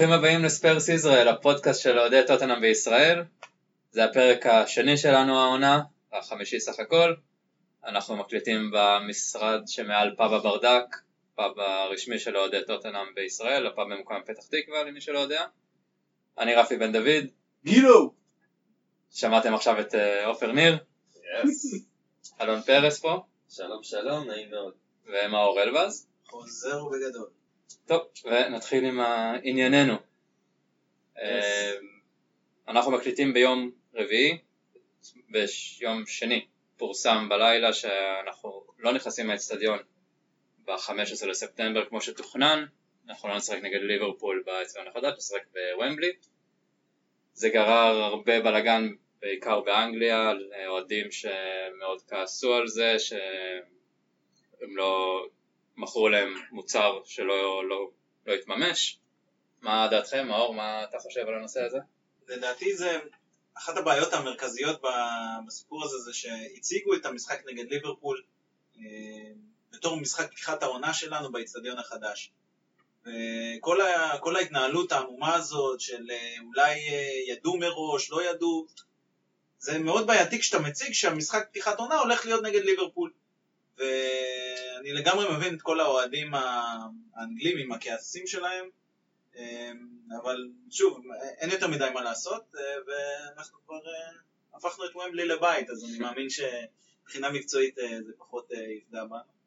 ברוכים הבאים לספרס ישראל, הפודקאסט של אוהדי טוטנאם בישראל. זה הפרק השני שלנו העונה, החמישי סך הכל. אנחנו מקליטים במשרד שמעל פאב הברדק, פאב הרשמי של אוהדי טוטנאם בישראל, הפאב במקום פתח תקווה למי שלא יודע. אני רפי בן דוד, גילו! שמעתם עכשיו את אה, עופר ניר, אלון פרס פה, שלום שלום, נעים מאוד. ומאור אלבז. חוזר ובגדול. טוב, ונתחיל עם ענייננו. אה, אנחנו מקליטים ביום רביעי, ביום שני פורסם בלילה שאנחנו לא נכנסים לאצטדיון ב-15 לספטמבר כמו שתוכנן, אנחנו לא נשחק נגד ליברפול באצטדיון החדש, נשחק בוומבלי. זה גרר הרבה בלאגן בעיקר באנגליה, אוהדים שמאוד כעסו על זה, שהם לא מכרו להם מוצר שלא לא, לא התממש. מה דעתכם, מאור, מה אתה חושב על הנושא הזה? לדעתי זה אחת הבעיות המרכזיות בסיפור הזה זה שהציגו את המשחק נגד ליברפול אה, בתור משחק פתיחת העונה שלנו באיצטדיון החדש. וכל ה, כל ההתנהלות העמומה הזאת של אה, אולי אה, ידעו מראש, לא ידעו, זה מאוד בעייתי כשאתה מציג שהמשחק פתיחת עונה הולך להיות נגד ליברפול. ואני לגמרי מבין את כל האוהדים האנגלים עם הכעסים שלהם, אבל שוב, אין יותר מדי מה לעשות, ואנחנו כבר אה, הפכנו את ומבלי לבית, אז אני מאמין שמבחינה מקצועית אה, זה פחות אה, יפגע בנו.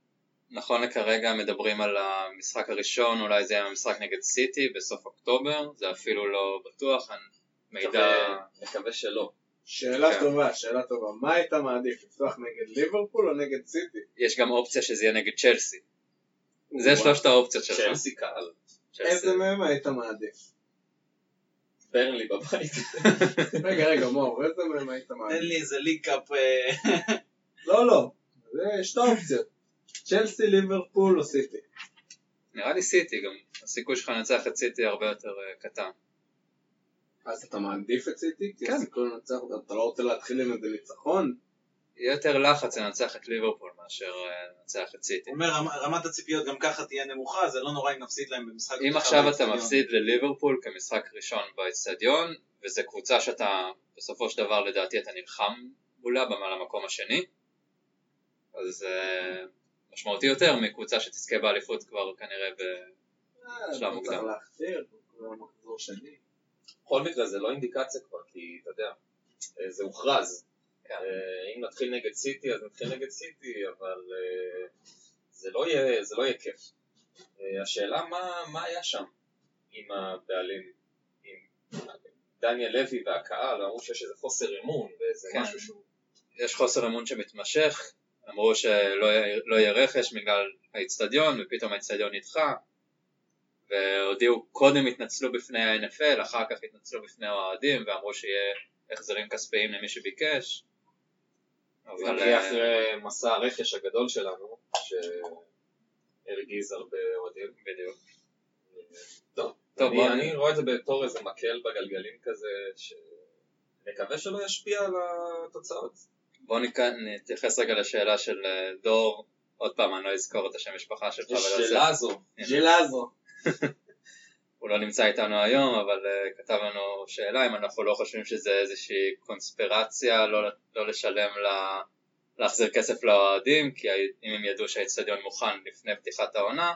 נכון לכרגע מדברים על המשחק הראשון, אולי זה יהיה המשחק נגד סיטי בסוף אוקטובר, זה אפילו לא בטוח, מידע... מקווה שלא. שאלה כן. טובה, שאלה טובה. מה היית מעדיף, לפתוח נגד ליברפול או נגד סיטי? יש גם אופציה שזה יהיה נגד צ'לסי. זה שלושת האופציות שלך. צ'לסי קל. איזה מהם היית מעדיף? ברנלי בבית. רגע, רגע, מור, איזה מהם היית מעדיף? תן לי איזה ליקאפ. אה, לא, לא, זה שתי אופציות. צ'לסי, ליברפול או סיטי? נראה לי סיטי גם. הסיכוי שלך לנצח את סיטי הרבה יותר אה, קטן. אז אתה מעדיף את סיטי? כן. הסיכוי לנצח אתה לא רוצה להתחיל עם איזה ניצחון? יהיה יותר לחץ לנצח את ליברפול מאשר אה, לנצח את סיטי. הוא אומר רמת הציפיות גם ככה תהיה נמוכה, זה לא נורא אם נפסיד להם במשחק... אם עכשיו אתה מפסיד לליברפול כמשחק ראשון באצטדיון, וזו קבוצה שאתה בסופו של דבר לדעתי אתה נלחם מולה במעל המקום השני, אז זה משמעותי יותר מקבוצה שתזכה באליפות כבר כנראה בשלב אה, מוקדם. בכל מקרה זה לא אינדיקציה כבר, כי אתה יודע, אה, זה הוכרז. אה, אם נתחיל נגד סיטי אז נתחיל נגד סיטי, אבל אה, זה לא יהיה, זה לא יהיה כיף. השאלה מה, מה היה שם עם הבעלים, עם דניאל לוי והקהל, אמרו שיש איזה חוסר אמון ואיזה כן. משהו שהוא... יש חוסר אמון שמתמשך, אמרו שלא לא יהיה רכש בגלל האיצטדיון ופתאום האיצטדיון נדחה והודיעו קודם התנצלו בפני ה-NFL, אחר כך התנצלו בפני האוהדים ואמרו שיהיה החזרים כספיים למי שביקש. זה אבל אה, אחרי מסע הרכש הגדול שלנו, שהרגיז הרבה אוהדים. בדיוק. טוב, טוב, אני, רואה את זה בתור איזה מקל בגלגלים כזה, שנקווה שלא ישפיע על התוצאות. בואו נתייחס רגע לשאלה של אה, דור, עוד פעם אני לא אזכור את השם משפחה שלך, יש ולא הוא לא נמצא איתנו היום, אבל uh, כתב לנו שאלה אם אנחנו לא חושבים שזה איזושהי קונספירציה לא, לא לשלם לה, להחזיר כסף לאוהדים, כי אם הם ידעו שהאצטדיון מוכן לפני פתיחת העונה,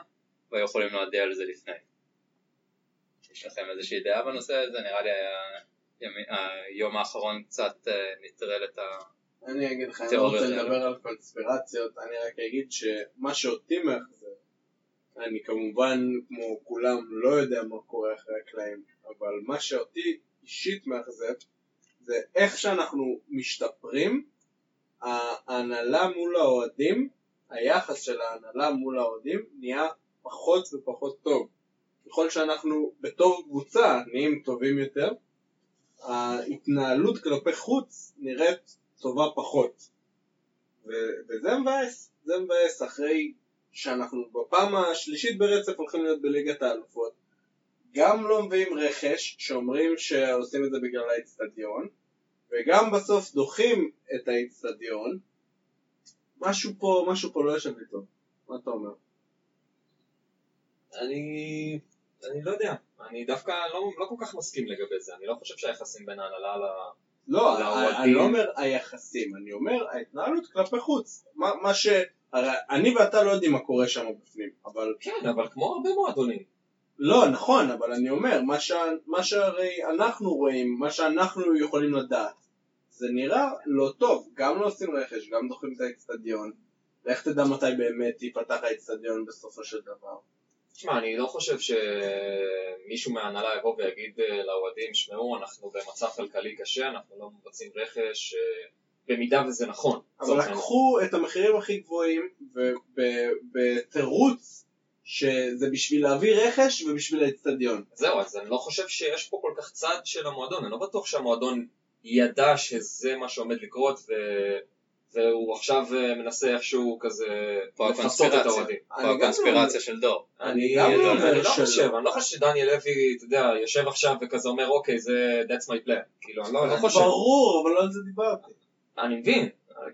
והיו יכולים להודיע על זה לפני. יש לכם איזושהי דעה בנושא הזה? נראה לי הימי- היום האחרון קצת נטרל את ה... אני אגיד לך, אני לא רוצה. לדבר על קונספירציות, אני רק אגיד שמה שאותי מאכזב, אני כמובן כמו כולם לא יודע מה קורה אחרי הקלעים, אבל מה שאותי אישית מאכזב זה איך שאנחנו משתפרים, ההנהלה מול האוהדים, היחס של ההנהלה מול האוהדים נהיה פחות ופחות טוב. ככל שאנחנו בתור קבוצה נהיים טובים יותר, ההתנהלות כלפי חוץ נראית טובה פחות. וזה מבאס, זה מבאס אחרי שאנחנו בפעם השלישית ברצף הולכים להיות בליגת האלופות. גם לא מביאים רכש שאומרים שעושים את זה בגלל האצטדיון, וגם בסוף דוחים את האצטדיון. משהו פה, משהו פה לא יושב לי טוב. מה אתה אומר? אני, אני לא יודע. אני דווקא לא, לא כל כך מסכים לגבי זה, אני לא חושב שהיחסים בין ההנהלה ל... לא. אני לא אומר היחסים, אני אומר ההתנהלות כלפי חוץ. מה, מה ש... הרי אני ואתה לא יודעים מה קורה שם בפנים, אבל... כן, אבל כמו הרבה מועדונים. לא, נכון, אבל אני אומר, מה, ש... מה שהרי אנחנו רואים, מה שאנחנו יכולים לדעת, זה נראה לא טוב. גם לא עושים רכש, גם דוחים את האצטדיון. ואיך תדע מתי באמת ייפתח האצטדיון בסופו של דבר? תשמע, אני לא חושב שמישהו מההנהלה יבוא ויגיד אה, לאוהדים, שמעו, אנחנו במצב כלכלי קשה, אנחנו לא מבצעים רכש, אה, במידה וזה נכון. אבל. לקחו את המחירים הכי גבוהים ובתירוץ שזה בשביל להביא רכש ובשביל האצטדיון. זהו, אז אני לא חושב שיש פה כל כך צד של המועדון, אני לא בטוח שהמועדון ידע שזה מה שעומד לקרות ו... והוא עכשיו אה, מנסה איכשהו כזה פה לפצות את. האוהדים. פה אני הקונספירציה של דור. אני לא אני לא. חושב, אני לא חושב שדניאל לוי, אתה יודע, יושב עכשיו וכזה אומר, אוקיי, זה that's my plan. כאילו, אני לא לא חושב. ברור, אבל לא על זה דיברתי. אני מבין,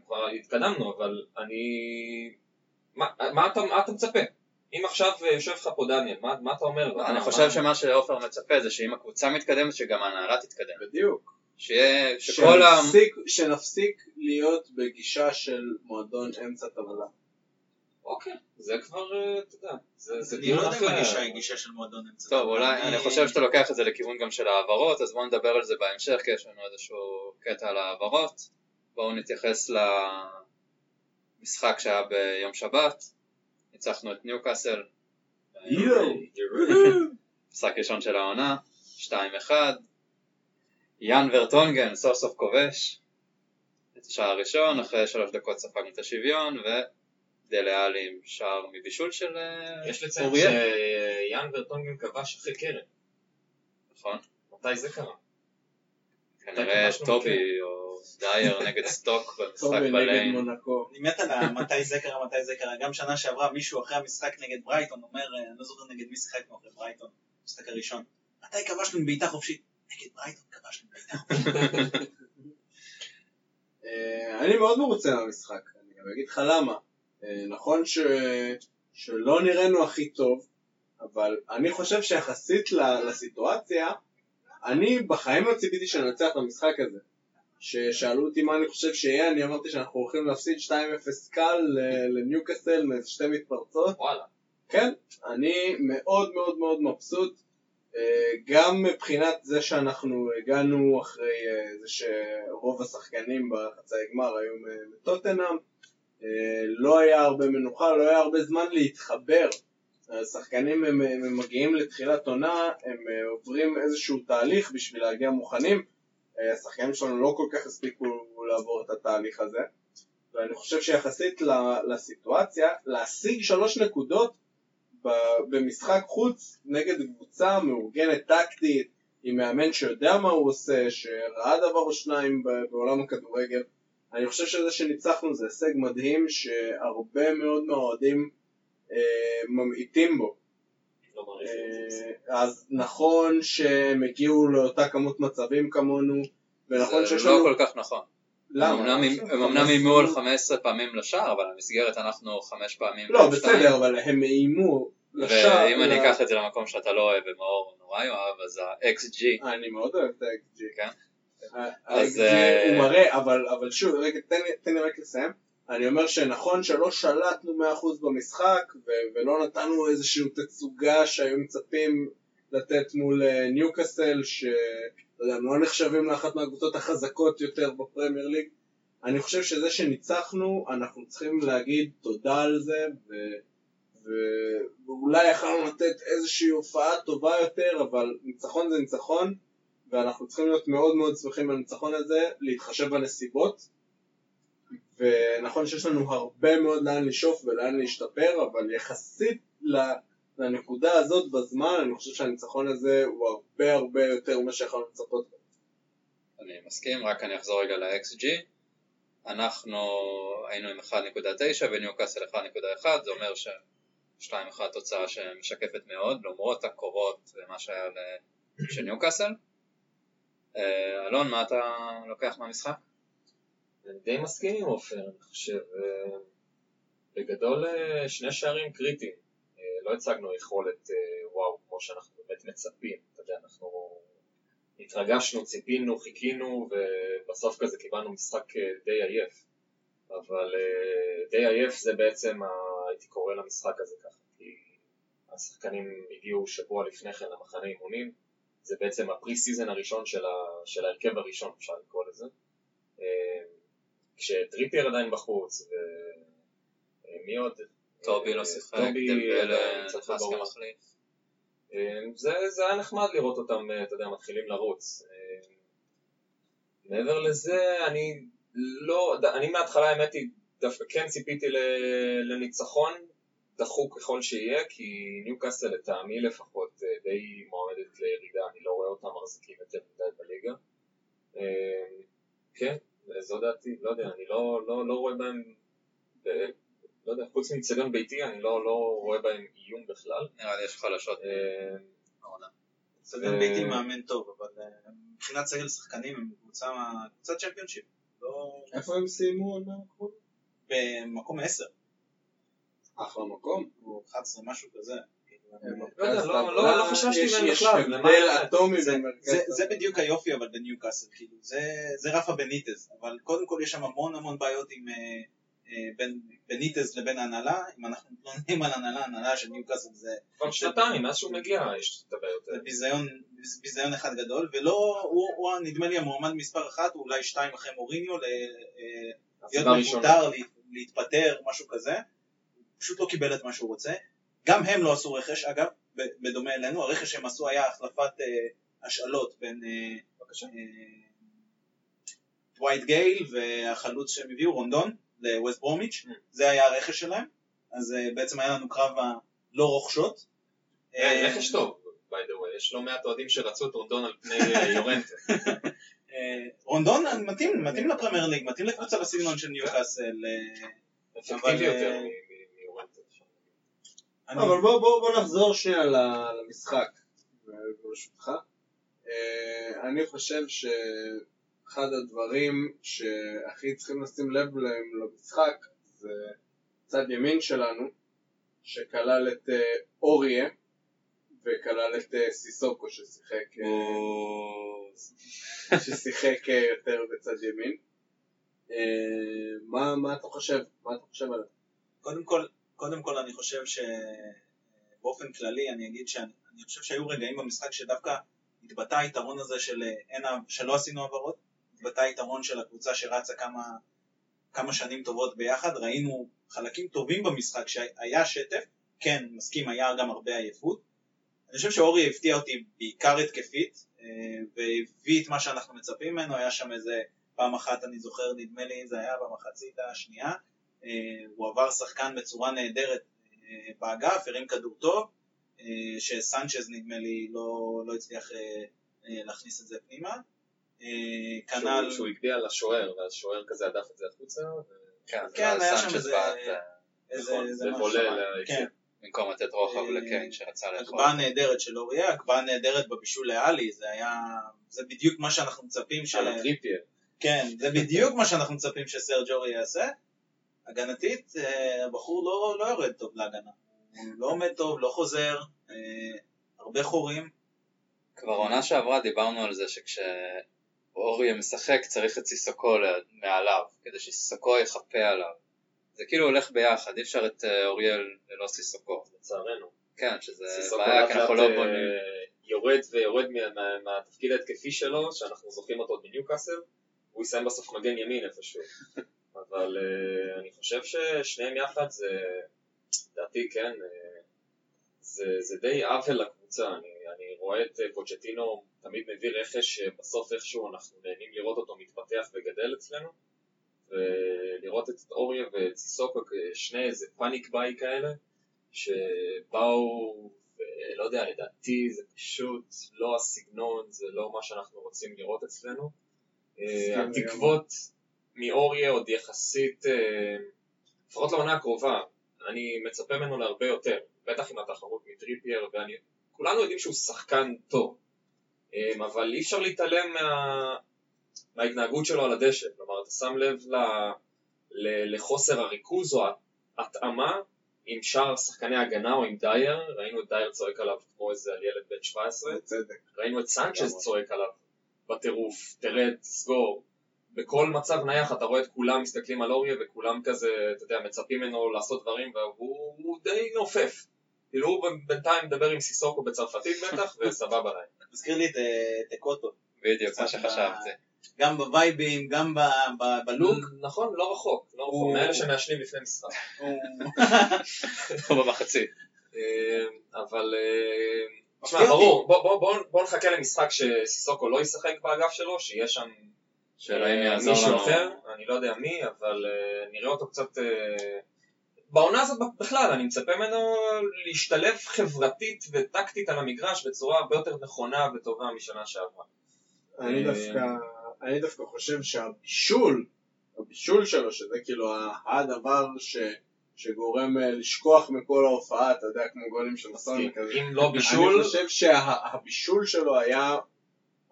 כבר התקדמנו, אבל אני... מה, מה, אתה, מה אתה מצפה? אם עכשיו יושב לך פה דניאל, מה, מה אתה אומר? אני מה- חושב מה- שמה שעופר מצפה זה שאם הקבוצה מתקדמת שגם ההנהלה תתקדם. בדיוק. שיהיה, שכל ה... שנפסיק, שנפסיק להיות בגישה של מועדון אמצע טבלה. אוקיי, זה כבר, אה, אתה יודע, זה, זה אני דיון לא יודע אם אחר. הגישה היא גישה של מועדון אמצע. טוב. אולי, אני חושב שאתה לוקח את זה לכיוון גם של העברות, אז בואו נדבר על זה בהמשך, כי יש לנו איזשהו קטע על העברות. בואו נתייחס למשחק שהיה ביום שבת. ניצחנו את ניוקאסל. משחק ראשון של העונה, 2-1. יאן ורטונגן סוף סוף כובש את השער הראשון, אחרי שלוש דקות ספגנו את השוויון, ודלה עלי עם שער מבישול של אה, יש לציין אוריאל. שיאן ורטונגן כבש אחרי קרן. נכון. מתי זה קרה? כנראה טובי או דייר נגד סטוק במשחק טובי נגד בליין. מונקו. אני מת על מתי זה קרה, מתי זה קרה. גם שנה שעברה מישהו אחרי המשחק נגד ברייטון אומר, אה, אני לא זוכר נגד מי שיחקנו אחרי ברייטון, המשחק הראשון. מתי כבשנו בעיטה חופשית? נגד ברייטון כבשנו בעיטה חופשית. אה, אני מאוד מרוצה מהמשחק, אני גם אגיד לך למה. אה, נכון ש... שלא נראינו הכי טוב, אבל אני חושב שיחסית ל- לסיטואציה, אני בחיים לא ציפיתי שננצח את המשחק הזה. ששאלו אותי מה אני חושב שיהיה, אני אמרתי שאנחנו הולכים להפסיד 2-0 קל ל- לניוקאסל מאיזה שתי מתפרצות. וואלה. כן, אני מאוד מאוד מאוד מבסוט, אה, גם מבחינת זה שאנחנו הגענו אחרי אה, זה שרוב השחקנים בחצי הגמר היו מטוטנאם, אה, לא היה הרבה מנוחה, לא היה הרבה זמן להתחבר. השחקנים הם, הם מגיעים לתחילת עונה, הם אה, עוברים איזשהו תהליך בשביל להגיע מוכנים. אה, השחקנים שלנו לא כל כך הספיקו לעבור את התהליך הזה. ואני חושב שיחסית לסיטואציה, להשיג שלוש נקודות במשחק חוץ נגד קבוצה מאורגנת טקטית, עם מאמן שיודע מה הוא עושה, שראה דבר או שניים בעולם הכדורגל. אני חושב שזה שניצחנו זה הישג מדהים שהרבה מאוד מהאוהדים ממעיטים בו. לא זה. אה, אז נכון שהם הגיעו לאותה כמות מצבים כמונו, ונכון שיש זה לא לנו... כל כך נכון. אמנם- הם אמנם איימו על 15 פעמים לשער, אבל המסגרת אנחנו חמש פעמים. לא. בסדר, אבל הם איימו לשער. ואם אני אקח את זה למקום שאתה לא אוהב ומאור נורא יאהב, אז ה-XG, אני מאוד אוהב את ה-XG. כן? אז אז, אה, הוא מראה, אבל, אבל שוב, רגע, תן לי רק לסיים. אני אומר שנכון שלא שלטנו 100% במשחק, ו- ולא נתנו איזושהי תצוגה שהיו מצפים לתת מול אה, ניוקאסל, שהם לא נחשבים לאחת מהקבוצות החזקות יותר בפרמייר ליג. אני חושב שזה שניצחנו, אנחנו צריכים להגיד תודה על זה, ו... ו- ואולי יכולנו לתת איזושהי הופעה טובה יותר, אבל ניצחון זה ניצחון, ואנחנו צריכים להיות מאוד מאוד שמחים בניצחון הזה, להתחשב בנסיבות. ונכון שיש לנו הרבה מאוד לאן לשאוף ולאן להשתפר, אבל יחסית לנקודה הזאת בזמן, אני חושב שהניצחון הזה הוא הרבה הרבה יותר ממה שיכולנו לצפות. אני מסכים, רק אני אחזור רגע ל-XG. אנחנו היינו עם 1.9 וניוקאסל 1.1, זה אומר ש... 2-1 תוצאה שמשקפת מאוד, למרות הקורות ומה שהיה של ניוקאסל. אה, אלון, מה אתה לוקח מהמשחק? אני די מסכים עם עופר, אני חושב. אה, בגדול אה, שני שערים קריטיים. אה, לא הצגנו יכולת וואו כמו שאנחנו באמת מצפים, אתה יודע, אנחנו התרגשנו, ציפינו, חיכינו ובסוף כזה קיבלנו משחק די עייף, אבל די עייף זה בעצם. הייתי קורא למשחק הזה ככה, כי השחקנים הגיעו שבוע לפני כן למחנה אימונים, זה בעצם ה pre-season הראשון. של ההרכב הראשון אפשר לקרוא לזה, אה, כשטריפייר עדיין בחוץ ומי עוד? טובי לא אה, שיחק, טובי קצת לא ברור. כמחליף. אה, זה, זה היה נחמד לראות אותם, אה, אתה יודע, מתחילים לרוץ. אה, מעבר לזה, אני לא, אני מההתחלה האמת היא, דווקא כן ציפיתי לניצחון, דחוק ככל שיהיה, כי ניוקאסל לטעמי לפחות אה, די מועמדת לירידה, אני לא רואה אותם מחזיקים יותר מדי בליגה. אה, כן, זו דעתי, לא יודע, אני לא, לא, לא רואה בהם, ב- לא יודע, חוץ מאיצטדיון ביתי, אני לא, לא רואה בהם איום בכלל. נראה לי יש חלשות. אה, העונה. סגל אה, ביתי מאמן טוב, אבל אה, מבחינת סגל שחקנים הם קבוצה קבוצת צ'מפיונשיפ. לא איפה הם סיימו? במקום 10 אחלה מקום. או 11 משהו כזה. לא לא- לא- לא חששתי מהם בכלל, זה-. זה, זה בדיוק היופי אבל בניוקאסל, כאילו, זה, זה רפה בניטז, אבל קודם כל יש שם המון המון בעיות עם אה, אה, בין בניטז לבין ההנהלה, אם אנחנו מתלוננים על הנהלה, הנהלה של ניוקאסל זה, כבר שנתיים, מאז שהוא מגיע יש את הבעיות זה האלה. ביזיון, ביזיון אחד גדול, ולא, הוא, נדמה לי המועמד מספר אחת, או אולי שתיים אחרי מוריניו, ל- אה, להיות. מפוטר, לה- להתפטר, משהו כזה, פשוט לא קיבל את מה שהוא רוצה. גם הם לא עשו רכש, אגב, בדומה אלינו, הרכש שהם עשו היה החלפת אה, השאלות בין אה, בבקשה. טווייט גייל והחלוץ שהם הביאו, רונדון, לווסט ברומיץ', Mm. זה היה הרכש שלהם, אז אה, בעצם היה לנו קרב הלא רוכשות. כן, אה, רכש טוב, by the way, יש לא מעט אוהדים שרצו את רונדון על פני אה, יורנטה. אה, רונדון מתאים, מתאים לפרמייר ליג, מתאים לקבוצה בסגנון של ניוקאסל. אה, אפקטיבי אבל, יותר אה, מ- מ- מיורנטה. אני- אבל בוא, בוא, בוא נחזור שנייה למשחק, ברשותך. אה, אני חושב שאחד הדברים שהכי צריכים לשים לב להם למשחק זה צד ימין שלנו, שכלל את אה, אוריה וכלל את אה, סיסוקו ששיחק, ששיחק יותר בצד ימין. מה, מה אתה חושב? מה אתה חושב עליו? קודם כל, קודם כל אני חושב שבאופן כללי אני אגיד שאני אני חושב שהיו רגעים במשחק שדווקא התבטא היתרון הזה של אה, אין, שלא עשינו העברות, התבטא היתרון של הקבוצה שרצה כמה, כמה שנים טובות ביחד, ראינו חלקים טובים במשחק שהיה שטף, כן, מסכים, היה גם הרבה עייפות. אני חושב שאורי הפתיע אותי בעיקר התקפית, אה, והביא את מה שאנחנו מצפים ממנו, היה שם איזה פעם אחת, אני זוכר, נדמה לי, זה היה במחצית השנייה, הוא עבר שחקן בצורה נהדרת אה, באגף, הרים כדור טוב, אה, שסנצ'ז נדמה לי לא, לא הצליח אה, אה, להכניס את זה פנימה. אה, כנ"ל, שהוא- הגביה לשוער, ואז שוער כזה הדף את זה החוצה, ו- כן, כן, היה שם איזה- אה, איזה, נכון, איזה זה משהו. כן, במקום לתת רוחב אה, לקיין שרצה לאכול. הגבהה נהדרת של אוריה, הגבהה נהדרת בבישול לאלי, זה היה, זה בדיוק מה שאנחנו מצפים ש... על הטריפייר. כן, זה בדיוק מה שאנחנו מצפים שסרג' אורי יעשה. הגנתית, אה, הבחור לא, לא יורד טוב להגנה. הוא לא עומד טוב, לא חוזר, אה, הרבה חורים. כבר עונה שעברה דיברנו על זה שכשאוריה משחק צריך את סיסוקו מעליו, כדי שסיסוקו יחפה עליו. זה כאילו הולך ביחד, אי אפשר את אה, אוריאל ללא סיסוקו. לצערנו. כן, שזה בעיה, כי אנחנו לא בונים. יורד ויורד מה- מה- מהתפקיד ההתקפי שלו, שאנחנו זוכרים אותו עוד בניוקאסל, הוא יסיים בסוף מגן ימין איפשהו. אבל אה, אני חושב ששניהם יחד זה, לדעתי כן, אה, זה, זה די עוול לקבוצה. אני, אני רואה את אה, פוצ'טינו תמיד מביא רכש שבסוף איכשהו אנחנו נהנים לראות אותו מתפתח וגדל אצלנו. ולראות את אוריה ואת סיסוקו כשני איזה פאניק ביי כאלה שבאו, ולא יודע, לדעתי זה פשוט לא הסגנון, זה לא מה שאנחנו רוצים לראות אצלנו. התקוות מאוריה עוד יחסית, אה, לפחות לעונה הקרובה, אני מצפה ממנו להרבה יותר, בטח עם התחרות מטריפייר, ואני, כולנו יודעים שהוא שחקן טוב, אה, אבל אי אפשר להתעלם מה, מההתנהגות שלו על הדשא, כלומר אתה שם לב ל, ל, לחוסר הריכוז או ההתאמה עם שאר שחקני הגנה או עם דייר, ראינו את דייר צועק עליו כמו איזה על ילד בן 17, בצדק. ראינו את סנצ'ז לגמרי. צועק עליו בטירוף, תרד, תסגור. בכל מצב נייח אתה רואה את כולם מסתכלים על אוריה וכולם כזה, אתה יודע, מצפים ממנו לעשות דברים והוא הוא די נופף. כאילו הוא בינתיים מדבר עם סיסוקו בצרפתית בטח וסבבה להם. מזכיר לי את אה, את אקוטו. בדיוק, מה שחשבתי. גם בווייבים, גם בלוק. נכון, לא רחוק, לא רחוק, מאלה שמעשנים לפני משחק. או במחצית. אה, אבל אה, תשמע. ברור, בוא- בוא- בוא- בוא נחכה למשחק שסיסוקו לא ישחק באגף שלו, שיהיה שם שאלה אם אה, יעזור מישהו לנו. אחר, אני לא יודע מי, אבל אה, נראה אותו קצת... אה, בעונה הזאת בכלל, אני מצפה ממנו להשתלב חברתית וטקטית על המגרש בצורה הרבה יותר נכונה וטובה משנה שעברה. אני דווקא, אני דווקא חושב שהבישול, הבישול שלו, שזה כאילו הדבר ש, שגורם לשכוח מכל ההופעה, אתה יודע, כמו גולים של סון כזה. אם לא בישול, אני חושב שהבישול שלו היה,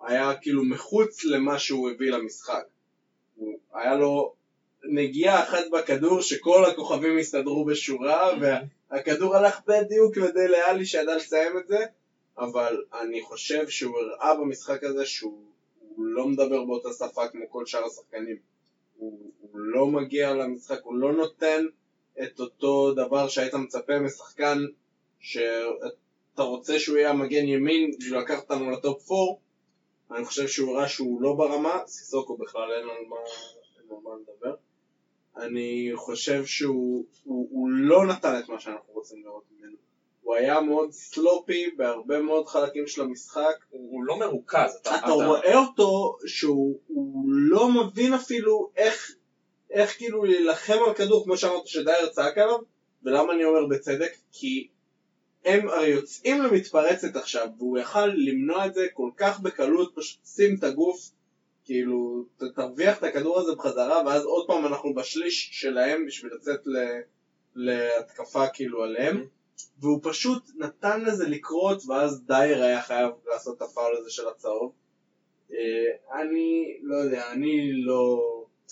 היה כאילו מחוץ למה שהוא הביא למשחק. הוא, היה לו נגיעה אחת בכדור שכל הכוכבים הסתדרו בשורה, והכדור הלך בדיוק לדלה שידע לסיים את זה, אבל אני חושב שהוא הראה במשחק הזה שהוא הוא לא מדבר באותה שפה כמו כל שאר השחקנים. הוא, הוא לא מגיע למשחק, הוא לא נותן את אותו דבר שהיית מצפה משחקן שאתה רוצה שהוא יהיה המגן ימין בשביל לקחת אותנו לטופ 4 אני חושב שהוא הראה שהוא לא ברמה, סיסוקו בכלל אין על מה, אין על מה לדבר. אני חושב שהוא הוא, הוא לא נתן את מה שאנחנו רוצים לראות ממנו. הוא היה מאוד סלופי בהרבה מאוד חלקים של המשחק. הוא לא מרוכז. אתה, אתה רואה אותו שהוא הוא לא מבין אפילו איך, איך כאילו להילחם על כדור כמו שאמרת שדייר צעק עליו ולמה אני אומר בצדק? כי הם הרי יוצאים למתפרצת עכשיו והוא יכל למנוע את זה כל כך בקלות פשוט שים את הגוף כאילו תרוויח את הכדור הזה בחזרה ואז עוד פעם אנחנו בשליש שלהם בשביל לצאת ל, להתקפה כאילו עליהם. והוא פשוט נתן לזה לקרות ואז דייר היה חייב לעשות את הפאול הזה של הצהוב. אה, אני לא יודע, אני לא...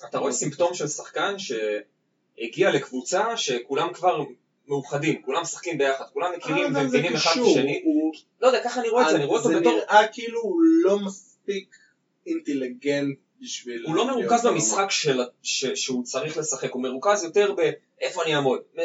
אתה רואה סימפטום של שחקן שהגיע לקבוצה שכולם כבר מאוחדים, כולם משחקים ביחד, כולם מכירים זה ומבינים אחד את השני. הוא- לא יודע, ככה אני רואה את זה, אני רואה אותו זה בתור... נראה כאילו הוא לא מספיק אינטליגנט בשביל... הוא לא מרוכז ברמה. במשחק של- ש- שהוא צריך לשחק, הוא מרוכז יותר באיפה אני אעמוד, אה,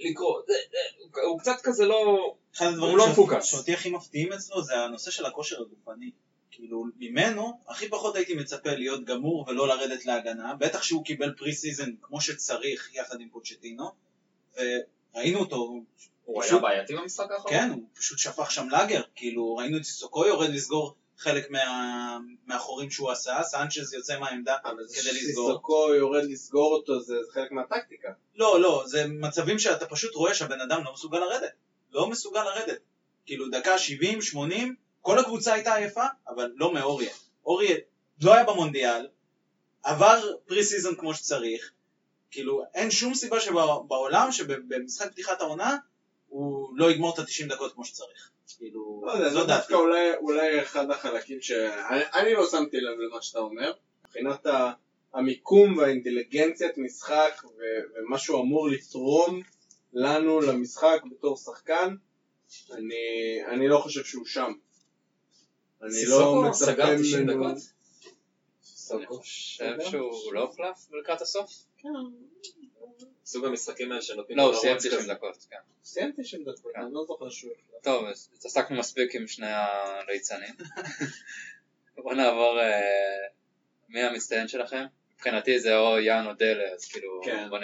לקרוא, זה, זה, הוא- קצת כזה לא... אחד הדברים הוא לא מפוקס. שאותי הכי מפתיעים אצלו זה הנושא של הכושר הגופני. כאילו, ממנו הכי פחות הייתי מצפה להיות גמור ולא לרדת להגנה, בטח שהוא קיבל pre-season כמו שצריך יחד עם פוצ'טינו, וראינו אותו, הוא היה פשוט- בעייתי במשחק האחרון? כן, הוא פשוט שפך שם לאגר, כאילו ראינו את סיסוקו יורד לסגור חלק מה... מהחורים שהוא עשה, סנצ'ז יוצא מהעמדה כדי לסגור. שסיסוקו יורד לסגור אותו זה זה חלק מהטקטיקה. לא, לא, זה מצבים שאתה פשוט רואה שהבן אדם לא מסוגל לרדת. לא מסוגל לרדת. כאילו דקה 70, 80, כל הקבוצה הייתה עייפה, אבל לא מאוריה. אוריה לא היה במונדיאל, עבר פרי סיזון כמו שצריך, כאילו אין שום סיבה שבעולם שבמשחק פתיחת העונה הוא לא יגמור את ה-90 דקות כמו שצריך. כאילו, לא יודע, זו זה דעתי. דווקא אולי, אולי אחד החלקים שאני אני לא שמתי לב למה שאתה אומר. מבחינת המיקום והאינטליגנציית משחק ו- ומה שהוא אמור לתרום לנו למשחק בתור שחקן, אני, אני לא חושב שהוא שם. אני לא מצפה סגר 90 ממנו... דקות? אני. חושב שהוא לא הוחלף לקראת הסוף? סוג המשחקים האלה שנותנים... לא, הוא סיים לרוץ 90 כזה. דקות, כן. סיים 90 דקות, כן. אני לא זוכר שהוא החלט. טוב, אז התעסקנו מספיק עם שני הליצנים. בוא נעבור, אה, מי המצטיין שלכם? מבחינתי זה או יאן או דלה, אז כאילו, כן. בוא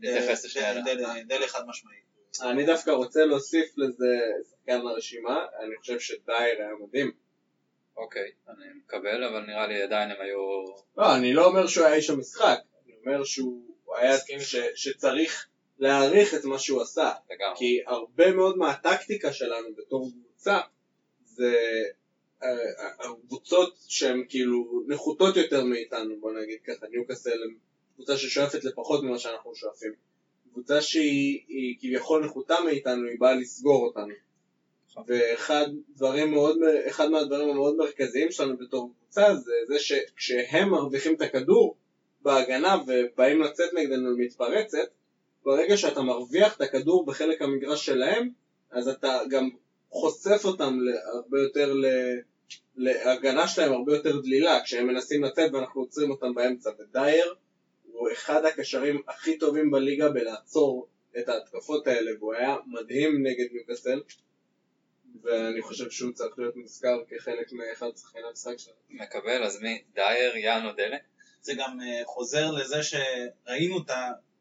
נתייחס לשנייה. דל- דל חד משמעי. אני דווקא רוצה להוסיף לזה שחקן לרשימה, אני חושב שדייר היה מדהים. אוקיי, אני מקבל, אבל נראה לי עדיין הם היו... לא, אני לא אומר שהוא היה איש המשחק, אומר שהוא היה מסכים ש, שצריך להעריך את מה שהוא עשה, לגמרי. כי הרבה מאוד מהטקטיקה שלנו בתור קבוצה זה אה, הקבוצות שהן כאילו נחותות יותר מאיתנו, בוא נגיד ככה, ניוקאסל הם קבוצה ששואפת לפחות ממה שאנחנו שואפים. קבוצה שהיא היא כביכול נחותה מאיתנו, היא באה לסגור אותנו. ואחד דברים מאוד, מהדברים המאוד מרכזיים שלנו בתור קבוצה זה זה שכשהם מרוויחים את הכדור בהגנה ובאים לצאת נגדנו למתפרצת, ברגע שאתה מרוויח את הכדור בחלק המגרש שלהם, אז אתה גם חושף אותם הרבה יותר ל... להגנה שלהם הרבה יותר דלילה, כשהם מנסים לצאת ואנחנו עוצרים אותם באמצע, ודייר הוא אחד הקשרים הכי טובים בליגה בלעצור את ההתקפות האלה, והוא היה מדהים נגד ניוקאסל, ואני חושב שהוא צריך להיות מוזכר כחלק מאחד שחקני המשחק שלנו. מקבל, אז מי? דייר, יאנו דלה? זה גם אה, חוזר לזה שראינו את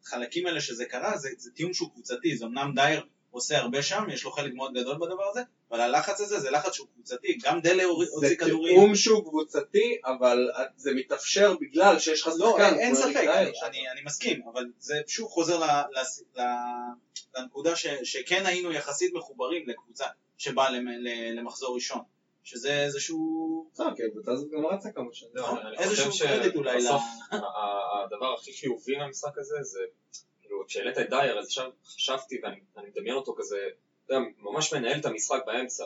החלקים האלה שזה קרה, זה, זה תיאום שהוא קבוצתי, זה אמנם דייר עושה הרבה שם, יש לו חלק מאוד גדול בדבר הזה, אבל הלחץ הזה זה לחץ שהוא קבוצתי, גם דלה הוציא זה כדורים. תיאום שהוא קבוצתי, אבל זה מתאפשר בגלל שיש לך לא, אין, שחקן. אין כמו אריק ספק, אני. אני, אני מסכים, אבל זה שוב חוזר ל, ל, ל, לנקודה ש, שכן היינו יחסית מחוברים לקבוצה שבאה למחזור ראשון, שזה איזשהו... בסדר, כי הקבוצה הזאת גם רצה כמה שנים. אני איזשהו קרדיט אולי שבסוף ה- ה- הדבר הכי חיובי מהמשחק הזה זה, כאילו, כשהעלית את דייר, אז עכשיו חשבתי ואני אני מדמיין אותו כזה, אתה יודע, ממש מנהל את המשחק באמצע,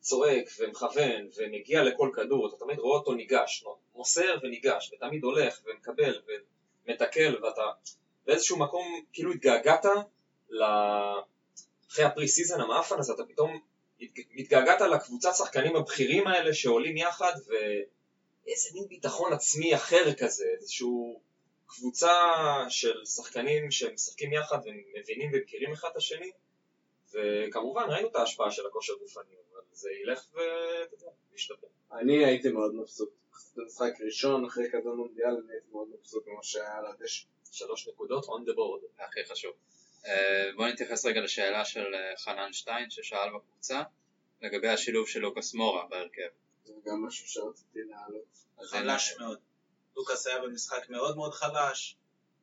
צועק ומכוון ומגיע לכל כדור, אתה תמיד רואה אותו ניגש, מוסר וניגש, ותמיד הולך ומקבל ומתקל, ואתה באיזשהו מקום כאילו התגעגעת. אחרי ה pre-season המאפן הזה, אתה פתאום התגעגעת לקבוצת שחקנים הבכירים האלה שעולים יחד, ואיזה מין ביטחון עצמי אחר כזה, איזשהו קבוצה של שחקנים שמשחקים יחד ומבינים ומכירים אחד את השני, וכמובן ראינו את ההשפעה של הכושר גופני, אבל זה ילך ואתה יודע, ישתפר. אני הייתי מאוד מבסוט. במשחק ראשון, אחרי כזה מונדיאל, אני הייתי מאוד מבסוט ממה שהיה על הדשא. שלוש נקודות on the board. הכי חשוב. אה, בואו נתייחס רגע לשאלה של אה, חנן שטיין ששאל בקבוצה לגבי השילוב של לוקאס מורה בהרכב. זה גם משהו שרציתי להעלות. חלש מאוד. לוקאס היה במשחק מאוד מאוד חלש,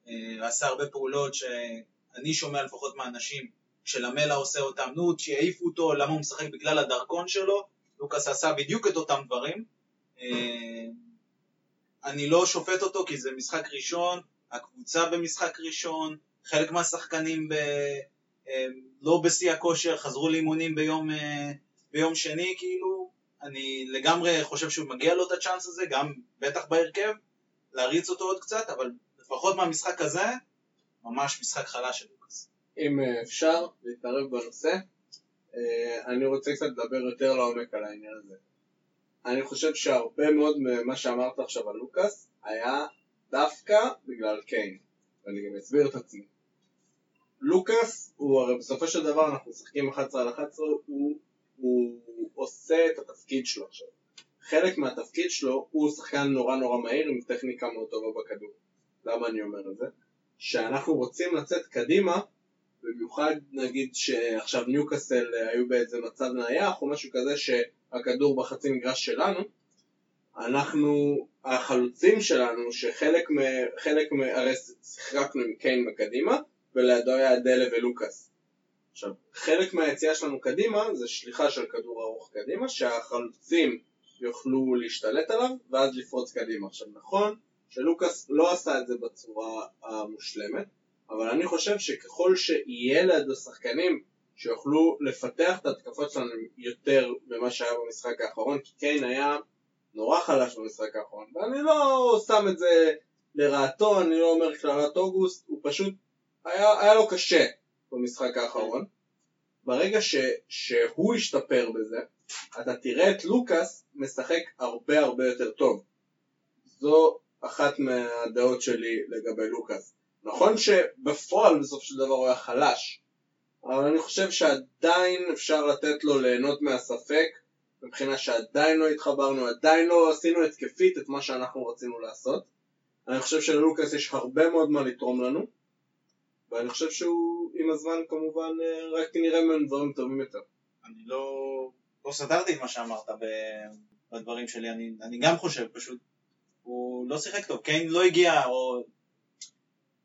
אה, עשה הרבה פעולות שאני שומע לפחות מהאנשים, כשלמלה עושה אותם, נו, שיעיפו אותו, למה הוא משחק בגלל הדרכון שלו, לוקאס עשה בדיוק את אותם דברים. אני לא שופט אותו כי זה משחק ראשון, הקבוצה במשחק ראשון, חלק מהשחקנים ב... אה, לא בשיא הכושר, חזרו לאימונים ביום, אה, ביום שני, כאילו, אני לגמרי חושב שהוא מגיע לו את הצ'אנס הזה, גם בטח בהרכב, להריץ אותו עוד קצת, אבל לפחות מהמשחק הזה, ממש משחק חלש של לוקאס. אם אה, אפשר להתערב בנושא, אני רוצה קצת לדבר יותר לעומק על העניין הזה. אני חושב שהרבה מאוד ממה שאמרת עכשיו על לוקאס היה דווקא בגלל קיין, ואני גם אסביר את עצמי. לוקאס הוא הרי בסופו של דבר אנחנו משחקים 11 על 11, הוא, הוא עושה את התפקיד שלו עכשיו. חלק מהתפקיד שלו הוא שחקן נורא נורא מהיר עם טכניקה מאוד טובה בכדור. למה אני אומר את זה? שאנחנו רוצים לצאת קדימה במיוחד נגיד שעכשיו ניוקאסל אה, היו באיזה מצב נייח או משהו כזה שהכדור בחצי מגרש שלנו אנחנו, החלוצים שלנו שחלק מ... חלק מ... הרי שיחקנו עם קיין בקדימה ולידו היה דלה ולוקאס עכשיו, חלק מהיציאה שלנו קדימה זה שליחה של כדור ארוך קדימה שהחלוצים יוכלו להשתלט עליו ואז לפרוץ קדימה. עכשיו נכון שלוקאס לא עשה את זה בצורה המושלמת אבל אני חושב שככל שיהיה לידו שחקנים שיוכלו לפתח את ההתקפות שלנו יותר ממה שהיה במשחק האחרון, כי קיין היה נורא חלש במשחק האחרון, ואני לא שם את זה לרעתו, אני לא אומר קללת אוגוסט, הוא פשוט, היה, היה לו קשה במשחק האחרון. ברגע ש, שהוא ישתפר בזה, אתה תראה את לוקאס משחק הרבה הרבה יותר טוב. זו אחת מהדעות שלי לגבי לוקאס. נכון שבפועל בסוף של דבר הוא היה חלש, אבל אני חושב שעדיין אפשר לתת לו ליהנות מהספק, מבחינה שעדיין לא התחברנו, עדיין לא עשינו התקפית את מה שאנחנו רצינו לעשות. אני חושב שללוקאס יש הרבה מאוד מה לתרום לנו, ואני חושב שהוא עם הזמן כמובן אה, רק נראה ממנו דברים טובים יותר. אני לא, לא סתרתי את מה שאמרת ב, בדברים שלי, אני, אני גם חושב, פשוט הוא לא שיחק טוב, קיין לא הגיע, או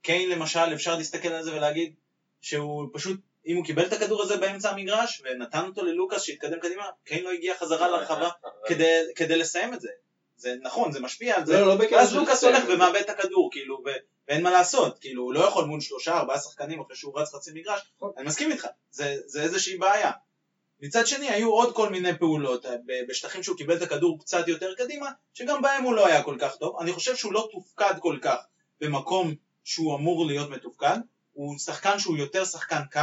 קיין למשל, אפשר להסתכל על זה ולהגיד שהוא פשוט, אם הוא קיבל את הכדור הזה באמצע המגרש ונתן אותו ללוקאס שהתקדם קדימה, קיין לא הגיע חזרה לרחבה כדי, כדי לסיים את זה. זה נכון, זה משפיע על זה, לא, לא ואז של לוקאס הולך. ומאבד את הכדור, כאילו, ו- ואין מה לעשות, כאילו, הוא לא יכול מול שלושה, ארבעה שחקנים אחרי שהוא רץ חצי מגרש, נכון. אני מסכים איתך, זה, זה איזושהי בעיה. מצד שני, היו עוד כל מיני פעולות אה, בשטחים שהוא קיבל את הכדור קצת יותר קדימה, שגם בהם הוא לא היה כל כך טוב. אני חושב שהוא לא תופקד כל כך במקום שהוא אמור להיות מתופקד. הוא הוא שחקן שהוא יותר שחקן קו,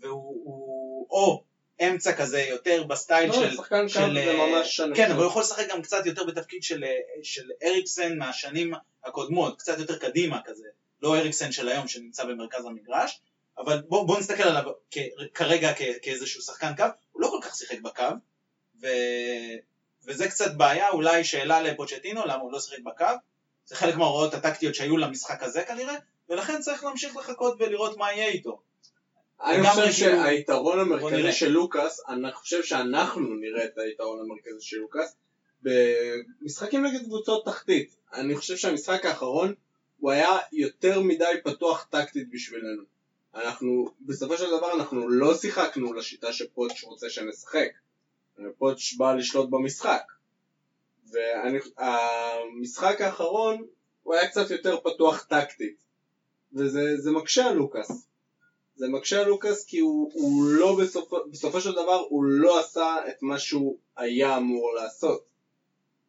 והוא הוא, או אמצע כזה יותר בסטייל לא, של... שחקן קו זה אה, ממש... כן, אבל הוא יכול לשחק גם קצת יותר בתפקיד של, אה, של אריקסן מהשנים הקודמות, קצת יותר קדימה כזה, לא אריקסן של היום שנמצא במרכז המגרש, אבל בואו בוא נסתכל עליו כ, כרגע כ, כאיזשהו שחקן קו, הוא לא כל כך שיחק בקו, ו, וזה קצת בעיה, אולי שאלה לפוצ'טינו, למה הוא לא שיחק בקו, זה חלק מההוראות הטקטיות שהיו למשחק הזה כנראה, ולכן צריך להמשיך לחכות ולראות מה יהיה איתו. אני חושב שהיתרון המרכזי. של לוקאס, אני חושב שאנחנו נראה את היתרון המרכזי של לוקאס במשחקים נגד קבוצות תחתית. אני חושב שהמשחק האחרון הוא היה יותר מדי פתוח טקטית בשבילנו. אנחנו, בסופו של דבר אנחנו לא שיחקנו לשיטה שפוטש רוצה שנשחק. פוטש בא לשלוט במשחק. והמשחק האחרון הוא היה קצת יותר פתוח טקטית. וזה זה מקשה על לוקאס. זה מקשה על לוקאס כי הוא, הוא לא בסופו, בסופו של דבר הוא לא עשה את מה שהוא היה אמור לעשות.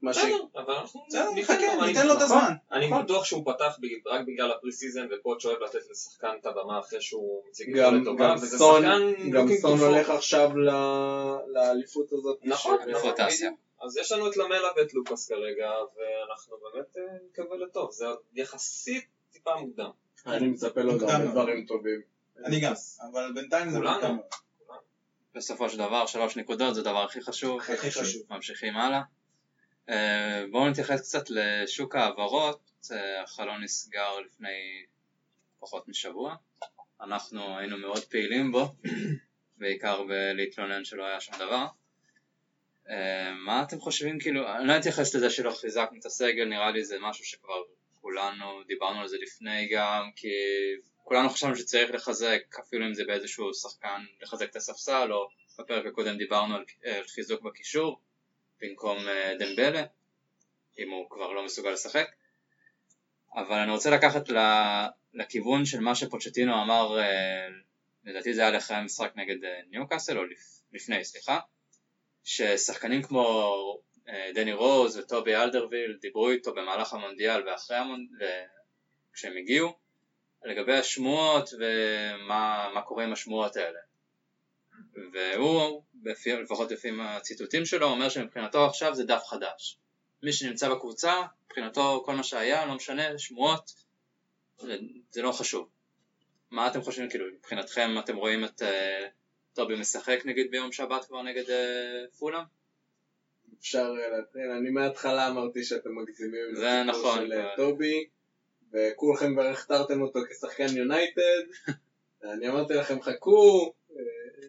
בסדר, אבל אנחנו נחכה, ניתן לו את הזמן. אני נכון. בטוח שהוא פתח רק בגלל ה pre-season ופוץ' אוהב לתת לשחקן את הבמה אחרי שהוא מציג גם, יכולת טובה גם וזה שחקן גם סון. הולך עכשיו ל- לאליפות הזאת. נכון, נכון, רוטציה. בדיוק. אז יש לנו את למלה ואת לוקאס כרגע ואנחנו באמת אה, נקווה לטוב זה יחסית טיפה מוקדם אני מצפה לו מוקדם הרבה מאוד. דברים טובים. אני גם, אבל בינתיים זה כולנו. בסופו של דבר שלוש נקודות זה הדבר הכי חשוב. הכי חשוב. ממשיכים הלאה. אה, בואו נתייחס קצת לשוק ההעברות. אה, החלון נסגר לפני פחות משבוע. אנחנו היינו מאוד פעילים בו, בעיקר בלהתלונן שלא היה שום דבר. אה, מה אתם חושבים, כאילו, אני לא אתייחס לזה שלא חיזקנו את הסגל, נראה לי זה משהו שכבר כולנו דיברנו על זה לפני גם, כי כולנו חשבנו שצריך לחזק, אפילו אם זה באיזשהו שחקן, לחזק את הספסל, או בפרק הקודם דיברנו על, על חיזוק בקישור, במקום אה, דמבלה, אם הוא כבר לא מסוגל לשחק. אבל אני רוצה לקחת לכיוון של מה שפוצ'טינו אמר, אה, לדעתי זה היה לאחרי המשחק נגד אה, ניוקאסל, או לפ- לפני, סליחה, ששחקנים כמו אה, דני רוז וטובי אלדרוויל דיברו איתו במהלך המונדיאל ואחרי המונדיאל, כשהם הגיעו, לגבי השמועות ומה מה קורה עם השמועות האלה. והוא, לפי, לפחות לפי הציטוטים שלו, אומר שמבחינתו עכשיו זה דף חדש. מי שנמצא בקבוצה, מבחינתו כל מה שהיה, לא משנה, שמועות, זה, זה לא חשוב. מה אתם חושבים, כאילו, מבחינתכם אתם רואים את uh, טובי משחק נגיד ביום שבת כבר נגד uh, פולאם? אפשר אה, להתחיל, אני מההתחלה אמרתי שאתם מגזימים זה נכון, של אה, טובי, וכולכם כבר הכתרתם אותו כשחקן יונייטד, אני אמרתי לכם חכו, אה,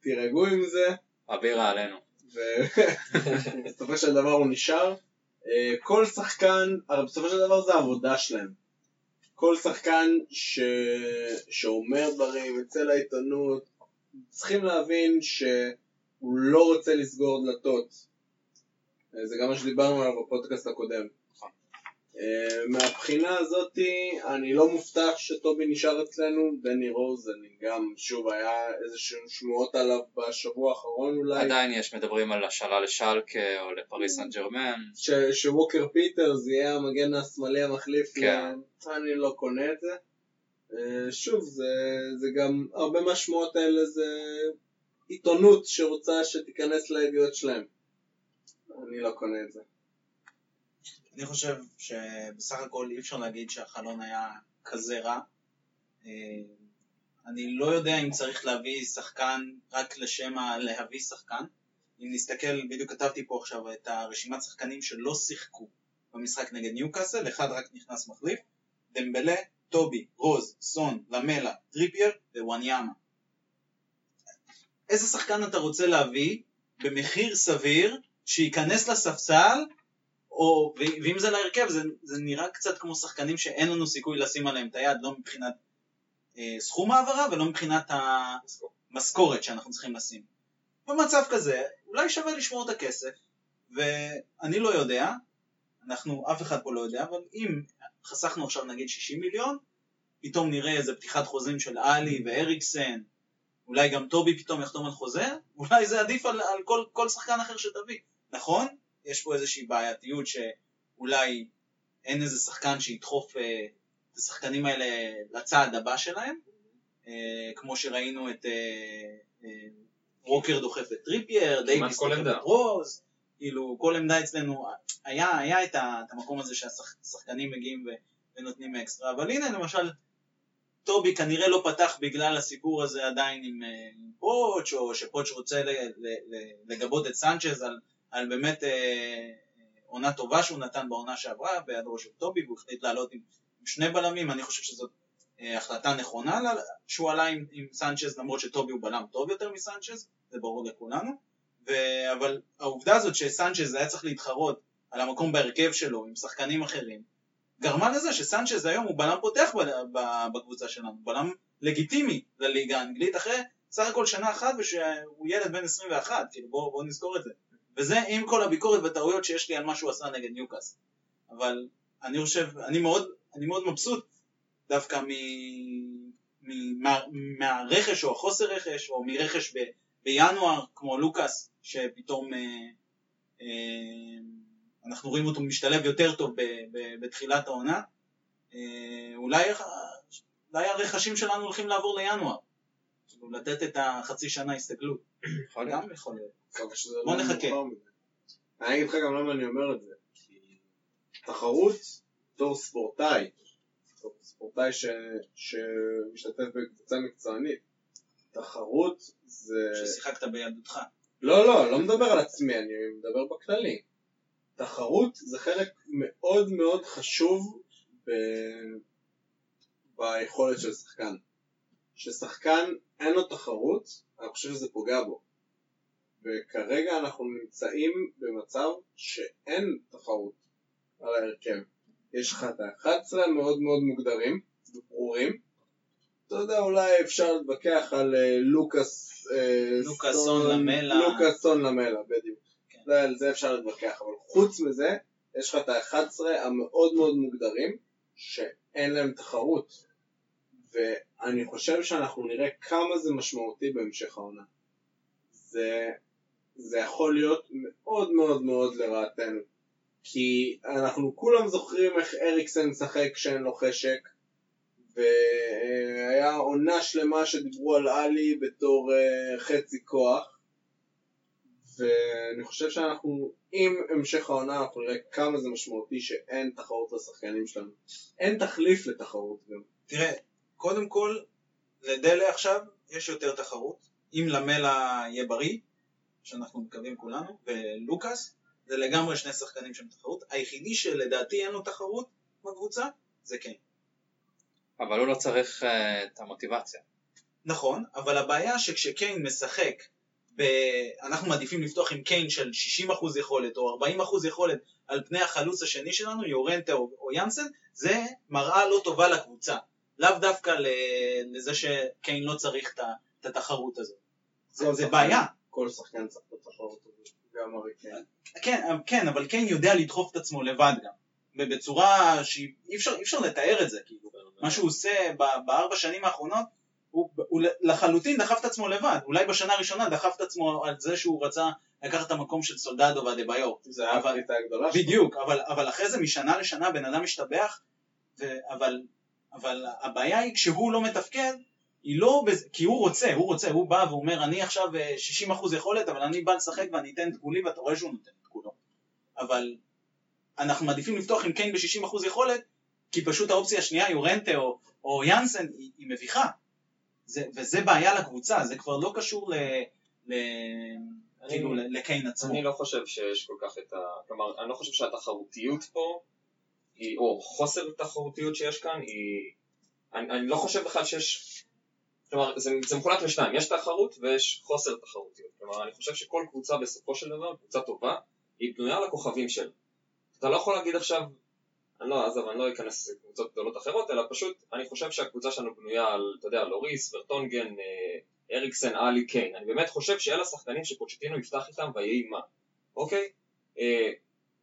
תירגעו עם זה, אבירה עלינו. ובסופו של דבר הוא נשאר. אה, כל שחקן, הרי בסופו של דבר זה העבודה שלהם. כל שחקן ש... שאומר דברים, יוצא לעיתונות, צריכים להבין שהוא לא רוצה לסגור דלתות. אה, זה גם מה שדיברנו עליו בפודקאסט הקודם. אה, מהבחינה הזאתי, אני לא מופתע שטובי נשאר אצלנו, דני רוז, אני גם, שוב, היה איזשהם שמועות עליו בשבוע האחרון אולי. עדיין יש מדברים על השאלה לשלקה או לפריס סן ג'רמן. שווקר פיטרס יהיה המגן השמאלי המחליף, כן. אני לא קונה את זה. אה, שוב, זה, זה גם, הרבה מהשמועות האלה זה עיתונות שרוצה שתיכנס לידיעות שלהם. אני לא קונה את זה. אני חושב שבסך הכל אי אפשר להגיד שהחלון היה כזה רע. אה, אני לא יודע אם צריך להביא שחקן רק לשם להביא שחקן. אם נסתכל, בדיוק כתבתי פה עכשיו את הרשימת שחקנים שלא שיחקו במשחק נגד ניוקאסל, אחד רק נכנס מחליף, דמבלה, טובי, רוז, סון, למלה, טריפייר ווואניאמה. איזה שחקן אתה רוצה להביא במחיר סביר שייכנס לספסל או, ואם זה להרכב, זה, זה נראה קצת כמו שחקנים שאין לנו סיכוי לשים עליהם את היד, לא מבחינת אה, סכום העברה ולא מבחינת המשכורת שאנחנו צריכים לשים. במצב כזה, אולי שווה לשמור את הכסף, ואני לא יודע, אנחנו, אף אחד פה לא יודע, אבל אם חסכנו עכשיו נגיד 60 מיליון, פתאום נראה איזה פתיחת חוזים של עלי ואריקסן, אולי גם טובי פתאום יחתום על חוזה, אולי זה עדיף על, על כל, כל שחקן אחר שתביא, נכון? יש פה איזושהי בעייתיות שאולי אין איזה שחקן שידחוף אה, את השחקנים האלה לצעד הבא שלהם, אה, כמו שראינו את אה, אה, ווקר דוחף את טריפייר, דייוויס דוחף. את רוז, כאילו כל עמדה אצלנו, היה, היה את, ה, את המקום הזה שהשחקנים מגיעים ו, ונותנים אקסטרה, אבל הנה למשל, טובי כנראה לא פתח בגלל הסיפור הזה עדיין עם, אה, עם פוץ', או שפוץ' רוצה לגבות את סנצ'ז על, על באמת אה, עונה טובה שהוא נתן בעונה שעברה בהיעדרו של טובי, והוא החליט לעלות עם, עם שני בלמים, אני חושב שזאת אה, החלטה נכונה לה- שהוא עלה עם, עם סנצ'ז, למרות שטובי הוא בלם טוב יותר מסנצ'ז, זה ברור לכולנו, ו... אבל העובדה הזאת שסנצ'ז היה צריך להתחרות על המקום בהרכב שלו עם שחקנים אחרים, גרמה לזה שסנצ'ז היום הוא בלם פותח בקבוצה שלנו, בלם לגיטימי לליגה האנגלית, אחרי סך הכל שנה אחת ושהוא ילד בן 21, כאילו בואו בוא נזכור את זה. וזה עם כל הביקורת והטעויות שיש לי על מה שהוא עשה נגד ניוקאס. אבל אני חושב, אני מאוד, אני מאוד מבסוט דווקא מ... מ... מה... מהרכש או החוסר רכש, או מרכש ב... בינואר, כמו לוקאס, שפתאום אה, אה, אנחנו רואים אותו משתלב יותר טוב ב... ב... בתחילת העונה. אה, אולי, אולי הרכשים שלנו הולכים לעבור לינואר. לתת את החצי שנה הסתגלות. יכול להיות. גם יכול להיות. שזה בוא לא נחכה. אני אגיד לך גם למה אני אומר את זה. כי תחרות, בתור ספורטאי, בתור ספורטאי שמשתתף בקבוצה מקצוענית, תחרות זה... ששיחקת בילדותך. לא, לא, לא מדבר על עצמי, אני מדבר בכללי. תחרות זה חלק מאוד מאוד חשוב ב... ביכולת של שחקן. כששחקן אין לו תחרות, אני חושב שזה פוגע בו. וכרגע אנחנו נמצאים במצב שאין תחרות על ההרכב. יש לך את ה-11 מאוד מאוד מוגדרים, ברורים. אתה יודע, אולי אפשר להתווכח על אה, לוקאס, אה, לוקאס, סון, למלה. לוקאס, סון, למלה, בדיוק. כן. על זה אפשר להתווכח, אבל חוץ מזה, יש לך את ה-11 המאוד מאוד מוגדרים, שאין להם תחרות. ואני חושב שאנחנו נראה כמה זה משמעותי בהמשך העונה. זה, זה יכול להיות מאוד מאוד מאוד לרעתנו. כי אנחנו כולם זוכרים איך אריקסן משחק כשאין לו חשק, והיה עונה שלמה שדיברו על עלי בתור אה, חצי כוח, ואני חושב שאנחנו, עם המשך העונה אנחנו נראה כמה זה משמעותי שאין תחרות לשחקנים שלנו. אין תחליף לתחרות גם. תראה, קודם כל, לדלה עכשיו יש יותר תחרות. אם למלה יהיה בריא, שאנחנו מקווים כולנו, ולוקאס, זה לגמרי שני שחקנים שהם תחרות. היחידי שלדעתי אין לו תחרות בקבוצה, זה קיין. אבל הוא לא צריך אה, את המוטיבציה. נכון, אבל הבעיה שכשקיין משחק, ב... אנחנו מעדיפים לפתוח עם קיין של 60% יכולת או 40% יכולת על פני החלוץ השני שלנו, יורנטה או, או יאנסן, זה מראה לא טובה לקבוצה. לאו דווקא. לזה שקיין לא צריך את התחרות הזאת. זה, כל זה שחקן- בעיה. כל שחקן צריך את התחרות הזאת, גם ארי קיין. כן, כן, אבל קיין יודע לדחוף את עצמו לבד גם. ובצורה שאי אפשר, אפשר לתאר את זה, כאילו. מה שהוא עושה ב- בארבע שנים האחרונות, הוא, הוא לחלוטין דחף את עצמו לבד. אולי בשנה הראשונה דחף את עצמו על זה שהוא רצה לקחת את המקום של סולדדו ואדה-ביור. זה היה הפריטה הגדולה שלו. בדיוק, אבל, אבל אחרי זה משנה לשנה בן אדם משתבח, ו, אבל, אבל הבעיה היא כשהוא לא מתפקד, היא לא, בז- כי הוא רוצה, הוא רוצה, הוא בא ואומר אני עכשיו אה, 60% יכולת, אבל אני בא לשחק ואני אתן את כולי, ואתה רואה שהוא נותן את כולו. אבל אנחנו מעדיפים לפתוח עם קיין ב-60% יכולת, כי פשוט האופציה השנייה, יורנטה או, או יאנסן, היא, היא מביכה. זה, וזה בעיה לקבוצה, זה כבר לא קשור ל... ל... כאילו, לקיין עצמו. אני לא חושב שיש כל כך את ה... כלומר, אני לא חושב שהתחרותיות פה, היא, או חוסר תחרותיות שיש כאן, היא... אני, אני לא חושב בכלל שיש... כלומר, זה, זה מחולק לשניים, יש תחרות ויש חוסר תחרותיות. כלומר, אני חושב שכל קבוצה בסופו של דבר, קבוצה טובה, היא בנויה על הכוכבים שלה. אתה לא יכול להגיד עכשיו, אני לא, עזוב, אני לא אכנס לקבוצות גדולות אחרות, אלא פשוט, אני חושב שהקבוצה שלנו בנויה על, אתה יודע, לוריס, ורטונגן, אה, אריקסן, עלי, קיין. אני באמת חושב שאלה השחקנים שפוצ'טינו יפתח איתם ויהי מה, אוקיי?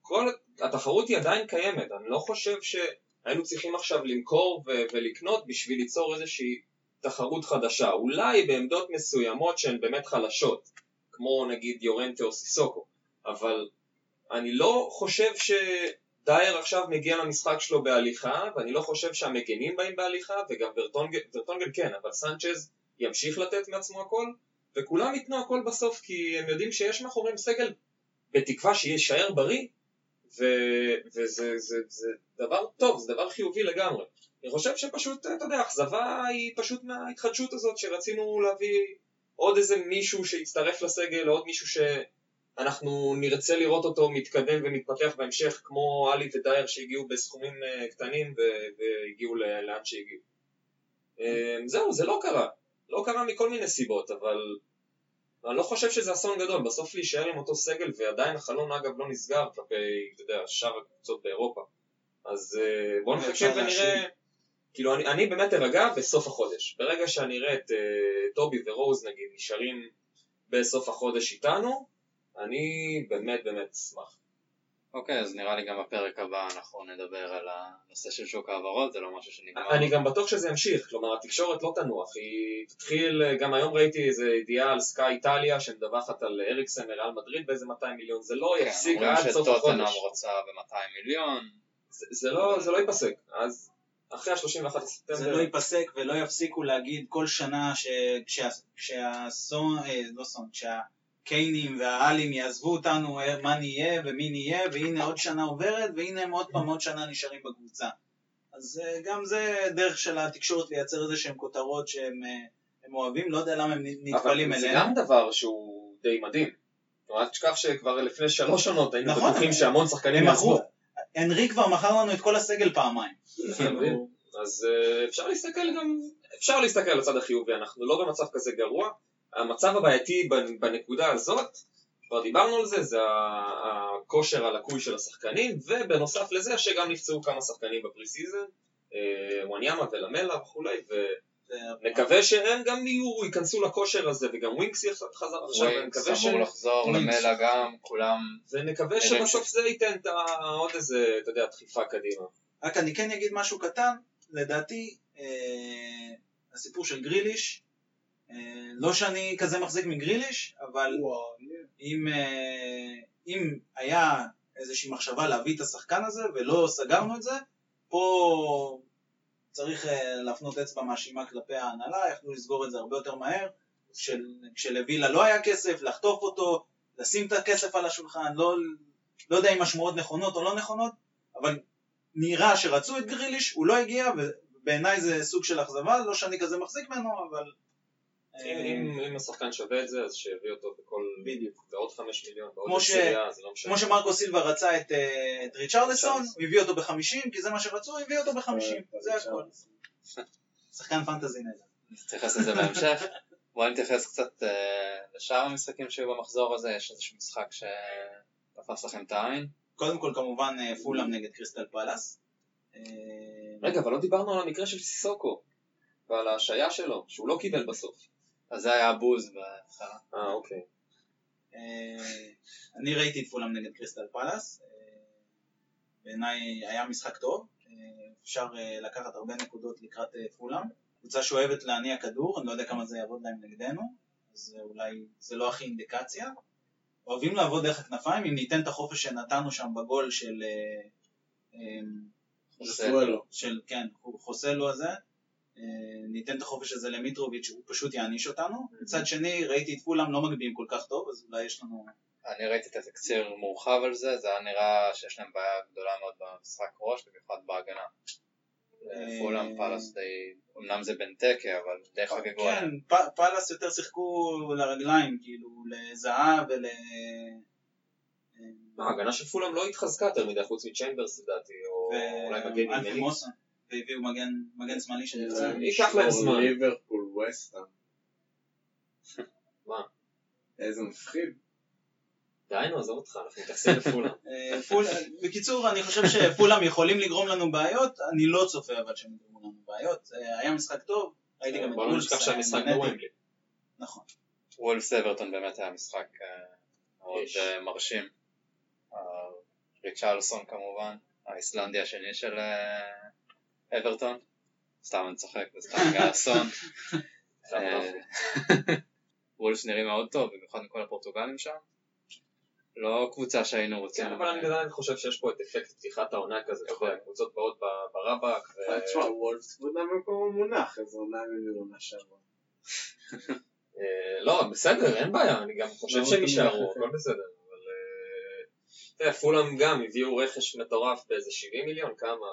כל התחרות היא עדיין קיימת, אני לא חושב שהיינו צריכים עכשיו למכור ו- ולקנות בשביל ליצור איזושהי תחרות חדשה. אולי בעמדות מסוימות שהן באמת חלשות, כמו נגיד יורנטה או סיסוקו, אבל אני לא חושב ש... דייר עכשיו מגיע למשחק שלו בהליכה, ואני לא חושב שהמגנים באים בהליכה, וגם ורטונגל, ורטונגל כן, אבל סנצ'ז ימשיך לתת מעצמו הכל, וכולם ייתנו הכל בסוף, כי הם יודעים שיש מאחוריהם סגל, בתקווה שיישאר בריא, וזה זה, זה דבר טוב, זה דבר חיובי לגמרי. אני חושב שפשוט, אתה יודע, האכזבה היא פשוט מההתחדשות הזאת, שרצינו להביא עוד איזה מישהו שיצטרף לסגל, עוד מישהו שאנחנו נרצה לראות אותו מתקדם ומתפתח בהמשך, כמו עלי ודייר שהגיעו בסכומים אה, קטנים ו- והגיעו לאן שהגיעו. אה, זהו, זה לא קרה. לא קרה מכל מיני סיבות, אבל אני לא חושב שזה אסון גדול, בסוף להישאר עם אותו סגל, ועדיין החלון אגב לא נסגר כלפי, אתה יודע, שאר הקבוצות באירופה. אז אה, בואו נחכה ונראה. כאילו אני, אני באמת ארגע בסוף החודש. ברגע שאני אראה את uh, טובי ורוז נגיד נשארים בסוף החודש איתנו, אני באמת באמת אשמח. אוקיי, אז נראה לי גם בפרק הבא אנחנו נדבר על הנושא של שוק ההעברות, זה לא משהו שנגמר. אני גם בטוח שזה ימשיך, כלומר התקשורת לא תנוח, היא תתחיל, גם היום ראיתי איזה ידיעה על סקאי איטליה שמדווחת על אריקסן מריאל מדריד באיזה 200 מיליון, זה לא כן, יפסיק אומרים עד סוף שטוטנאם החודש. רוצה ב-200 מיליון. זה, זה, לא, זה לא ייפסק, אז אחרי ה-31 זה לספטמבר, לא ייפסק ולא יפסיקו להגיד כל שנה שכשה- אה, לא סון, כשהקיינים והאלים יעזבו אותנו, אה, מה נהיה ומי נהיה, והנה עוד שנה עוברת, והנה הם עוד פעם עוד שנה נשארים בקבוצה. אז אה, גם זה דרך של התקשורת לייצר איזה שהם כותרות שהם אה, הם אוהבים, לא יודע למה הם נטפלים אבל זה אליהם. גם דבר שהוא די מדהים. כלומר, אל תשכח שכבר לפני שלוש עונות היינו נכון, בטוחים שהמון שחקנים יעזבו. הנרי כבר מכר לנו את כל הסגל פעמיים. אתה מבין? אז אפשר להסתכל גם, אפשר להסתכל על הצד החיובי, אנחנו לא במצב כזה גרוע. המצב הבעייתי בנ- בנקודה הזאת, כבר דיברנו על זה, זה ה- הכושר הלקוי של השחקנים, ובנוסף לזה שגם נפצעו כמה שחקנים ב pre-season, אה, וואניאמה ולמלה וכולי, ונקווה שהם גם יהיו, ייכנסו לכושר הזה, וגם ווינקס יחז- חזר עכשיו, ווינקס ונקווה ש... אמור לחזור, ווינקס. למלה גם, כולם. ונקווה שבסוף זה ייתן עוד איזה, אתה יודע, דחיפה קדימה. רק אני כן אגיד משהו קטן, לדעתי אה, הסיפור של גריליש, לא שאני כזה מחזיק מגריליש, אבל וואו, אם, אה, אם היה איזושהי מחשבה להביא את השחקן הזה ולא סגרנו את זה, פה צריך אה, להפנות אצבע מאשימה כלפי ההנהלה, יכלו לסגור את זה הרבה יותר מהר, של, כשלווילה לא היה כסף, לחטוף אותו, לשים את הכסף על השולחן, לא, לא יודע אם השמועות נכונות או לא נכונות, אבל נראה שרצו את גריליש, הוא לא הגיע, ובעיניי זה סוג של אכזבה, לא שאני כזה מחזיק ממנו, אבל... אם- אה, אם השחקן שווה את זה, אז שיביא אותו בכל... בדיוק. בעוד חמש מיליון, בעוד עשירייה, זה לא משנה. כמו שמרקו סילבה רצה את, אה, את ריצ'רלסון. הוא הביא אותו בחמישים, כי זה מה שרצו, הוא הביא אותו בחמישים, זה הכל. שחקן פנטזי נהדר. נתייחס לזה בהמשך. בואו נתייחס קצת אה, לשאר המשחקים שהיו במחזור הזה, יש איזשהו משחק שתפס לכם את העין. קודם כל כמובן אה, פולאם נגד קריסטל פלאס. אה, רגע, אבל לא דיברנו על המקרה של סיסוקו, ועל ההשעיה שלו, שהוא לא קיבל בסוף. אז זה היה הבוז בהתחלה. אה, אוקיי. אה, אני ראיתי את פולאם נגד קריסטל פלאס. אה, בעיניי היה משחק טוב. אה, אפשר לקחת הרבה נקודות לקראת פולאם. קבוצה שאוהבת להניע כדור, אני לא יודע כמה זה יעבוד להם נגדנו, אז אה, אולי זה לא הכי אינדיקציה. אוהבים לעבוד דרך הכנפיים, אם ניתן את החופש שנתנו שם בגול של... חוסלו. של, כן, חוסלו הזה, ניתן את החופש הזה למיטרוביץ', הוא פשוט יעניש אותנו. מצד שני, ראיתי את כולם לא מגביהים כל כך טוב, אז אולי יש לנו... אני ראיתי את התקציר מורחב על זה, זה היה נראה שיש להם בעיה גדולה מאוד במשחק ראש, במיוחד בהגנה. אה, פולאם פאלאס די, אמנם זה בנטקה, אבל די חגגו כן, פאלאס יותר שיחקו לרגליים, כאילו, לזהב ול... מה, ההגנה של פולאם לא התחזקה יותר מדי, חוץ מצ'יימברס לדעתי, או אולי מגן. מוסון, והביאו מגן, מגן שמאלי שנפצע. אה, ייקח להם זמן. ליברפול וסטאם. מה? איזה מפחיד. די, נו, עזוב אותך, אנחנו מתייחסים לפולאם. אה, בקיצור, אני חושב שפולאם יכולים לגרום לנו בעיות, אני לא צופה אבל שהם יגרמו לנו בעיות. אה, היה משחק טוב, ראיתי גם את בוא וולפס, נשכח היה שהמשחק. בוומבלי. נכון. וולפס אברטון באמת היה משחק מאוד מרשים. ריצ'רלסון כמובן, האיסלנדי השני של אברטון. סתם אני צוחק, זה סתם היה אסון. לא? אה, וולפס נראים מאוד טוב, במיוחד עם כל הפורטוגלים שם. לא קבוצה שהיינו רוצים. כן, אבל אני עדיין חושב שיש פה את אפקט פתיחת העונה כזה, אתה יודע, קבוצות באות ב- ברבק, ו- תשמע, וולפס כבודה במקום המונח, איזה עונה עונה שעברה. אה, לא, בסדר, אין בעיה, אני גם חושב לא שהם רוצים יישארו, ללכת. הכל בסדר, אבל... אה, אתה יודע, פולאם גם הביאו רכש מטורף באיזה 70 מיליון, כמה,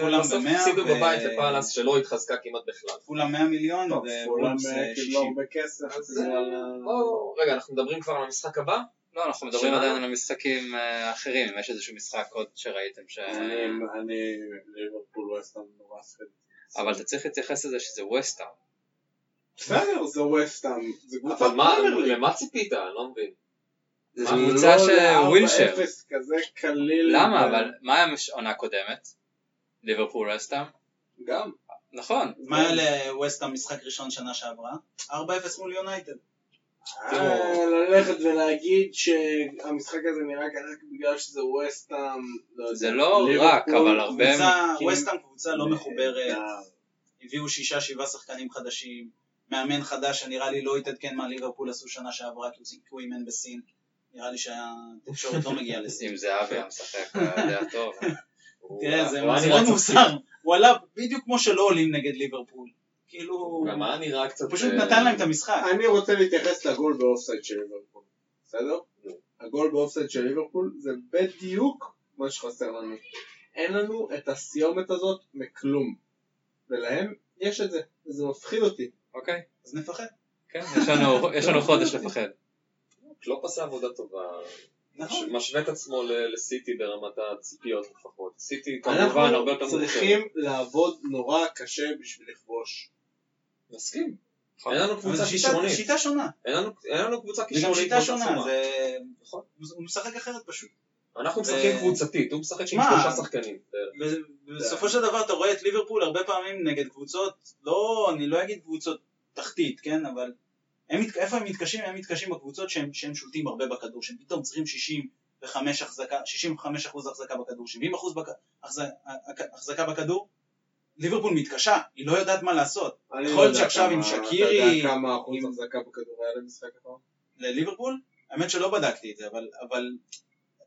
פולאם ובסוף הפסידו בבית לפאלאס שלא התחזקה כמעט בכלל. כולה 100 מיליון טוב, כולם ווולפס אה, קיבלו 60. הרבה כסף. אה, רגע, אנחנו מדברים כבר על המשחק הבא? לא, אנחנו מדברים? עדיין על המשחקים אה, האחרים, אם יש איזשהו משחק עוד שראיתם ש... אני, אני, ליברפול ווסטהאם נורא ספק. אבל אתה צריך להתייחס לזה שזה ווסטהאם. בסדר, זה ווסטהאם, זה קבוצת אבל. למה ציפית? אני לא מבין. זו מה, קבוצה לא של ווילשר. 4-0 כזה קליל. למה? אבל מה היה העונה קודמת? ליברפול ווסטהאם? גם. נכון. מה היה לווסטהאם משחק ראשון שנה שעברה? 4-0 מול יונייטד. אה, ללכת ולהגיד שהמשחק הזה נראה רק בגלל שזה ווסטהאם. לא. זה לא רק, אבל הרבה... ווסטהאם קבוצה לא מחוברת, נהדר. הביאו שישה שבעה שחקנים חדשים, מאמן חדש שנראה לי לא התעדכן מה ליברפול עשו שנה שעברה כי הוא אימן בסין. נראה לי שהתקשורת לא מגיעה לסין. אם זהבי היה משחק, הוא היה טוב. תראה, זה זה קצת מוזר. הוא עלה בדיוק כמו שלא עולים נגד ליברפול. כאילו, גם היה נראה קצת... הוא פשוט אה, נתן להם את המשחק. אני רוצה להתייחס לגול באופסייד של ליברפול. בסדר? הגול באופסייד של ליברפול זה בדיוק מה שחסר לנו. אין לנו את הסיומת הזאת מכלום. ולהם יש את זה, וזה מפחיד אותי. אוקיי, אז נפחד. כן, יש לנו- יש לנו חודש לפחד. קלופ עשה עבודה טובה. נכון. משווה את עצמו לסיטי ברמת הציפיות לפחות. סיטי אנחנו כמובן הרבה יותר צריכים לעבוד נורא קשה בשביל לכבוש. מסכים. נכון. אין לנו קבוצה כישרונית. שיטה שונה. אין לנו- קבוצה זה גם כישרונית. שיטה שונה. נכון. הוא משחק אחרת פשוט. אנחנו משחקים קבוצתית, הוא משחק עם שלושה שחקנים. ובסופו של דבר אתה רואה את ליברפול הרבה פעמים נגד קבוצות, לא, אני לא אגיד קבוצות תחתית, כן, אבל הם, איפה הם מתקשים? הם מתקשים בקבוצות שהם, שהם שולטים הרבה בכדור, שהם פתאום צריכים 65 החזקה, 65 אחוז החזקה בכדור, 70 אחוז בק, החז, החזקה בכדור, ליברפול מתקשה, היא לא יודעת מה לעשות. אני יכול לא להיות שעכשיו עם שקירי- אתה יודע כמה אחוז עם- החזקה בכדור היה למשחק האחרון? לליברפול? האמת שלא בדקתי את זה, אבל, אבל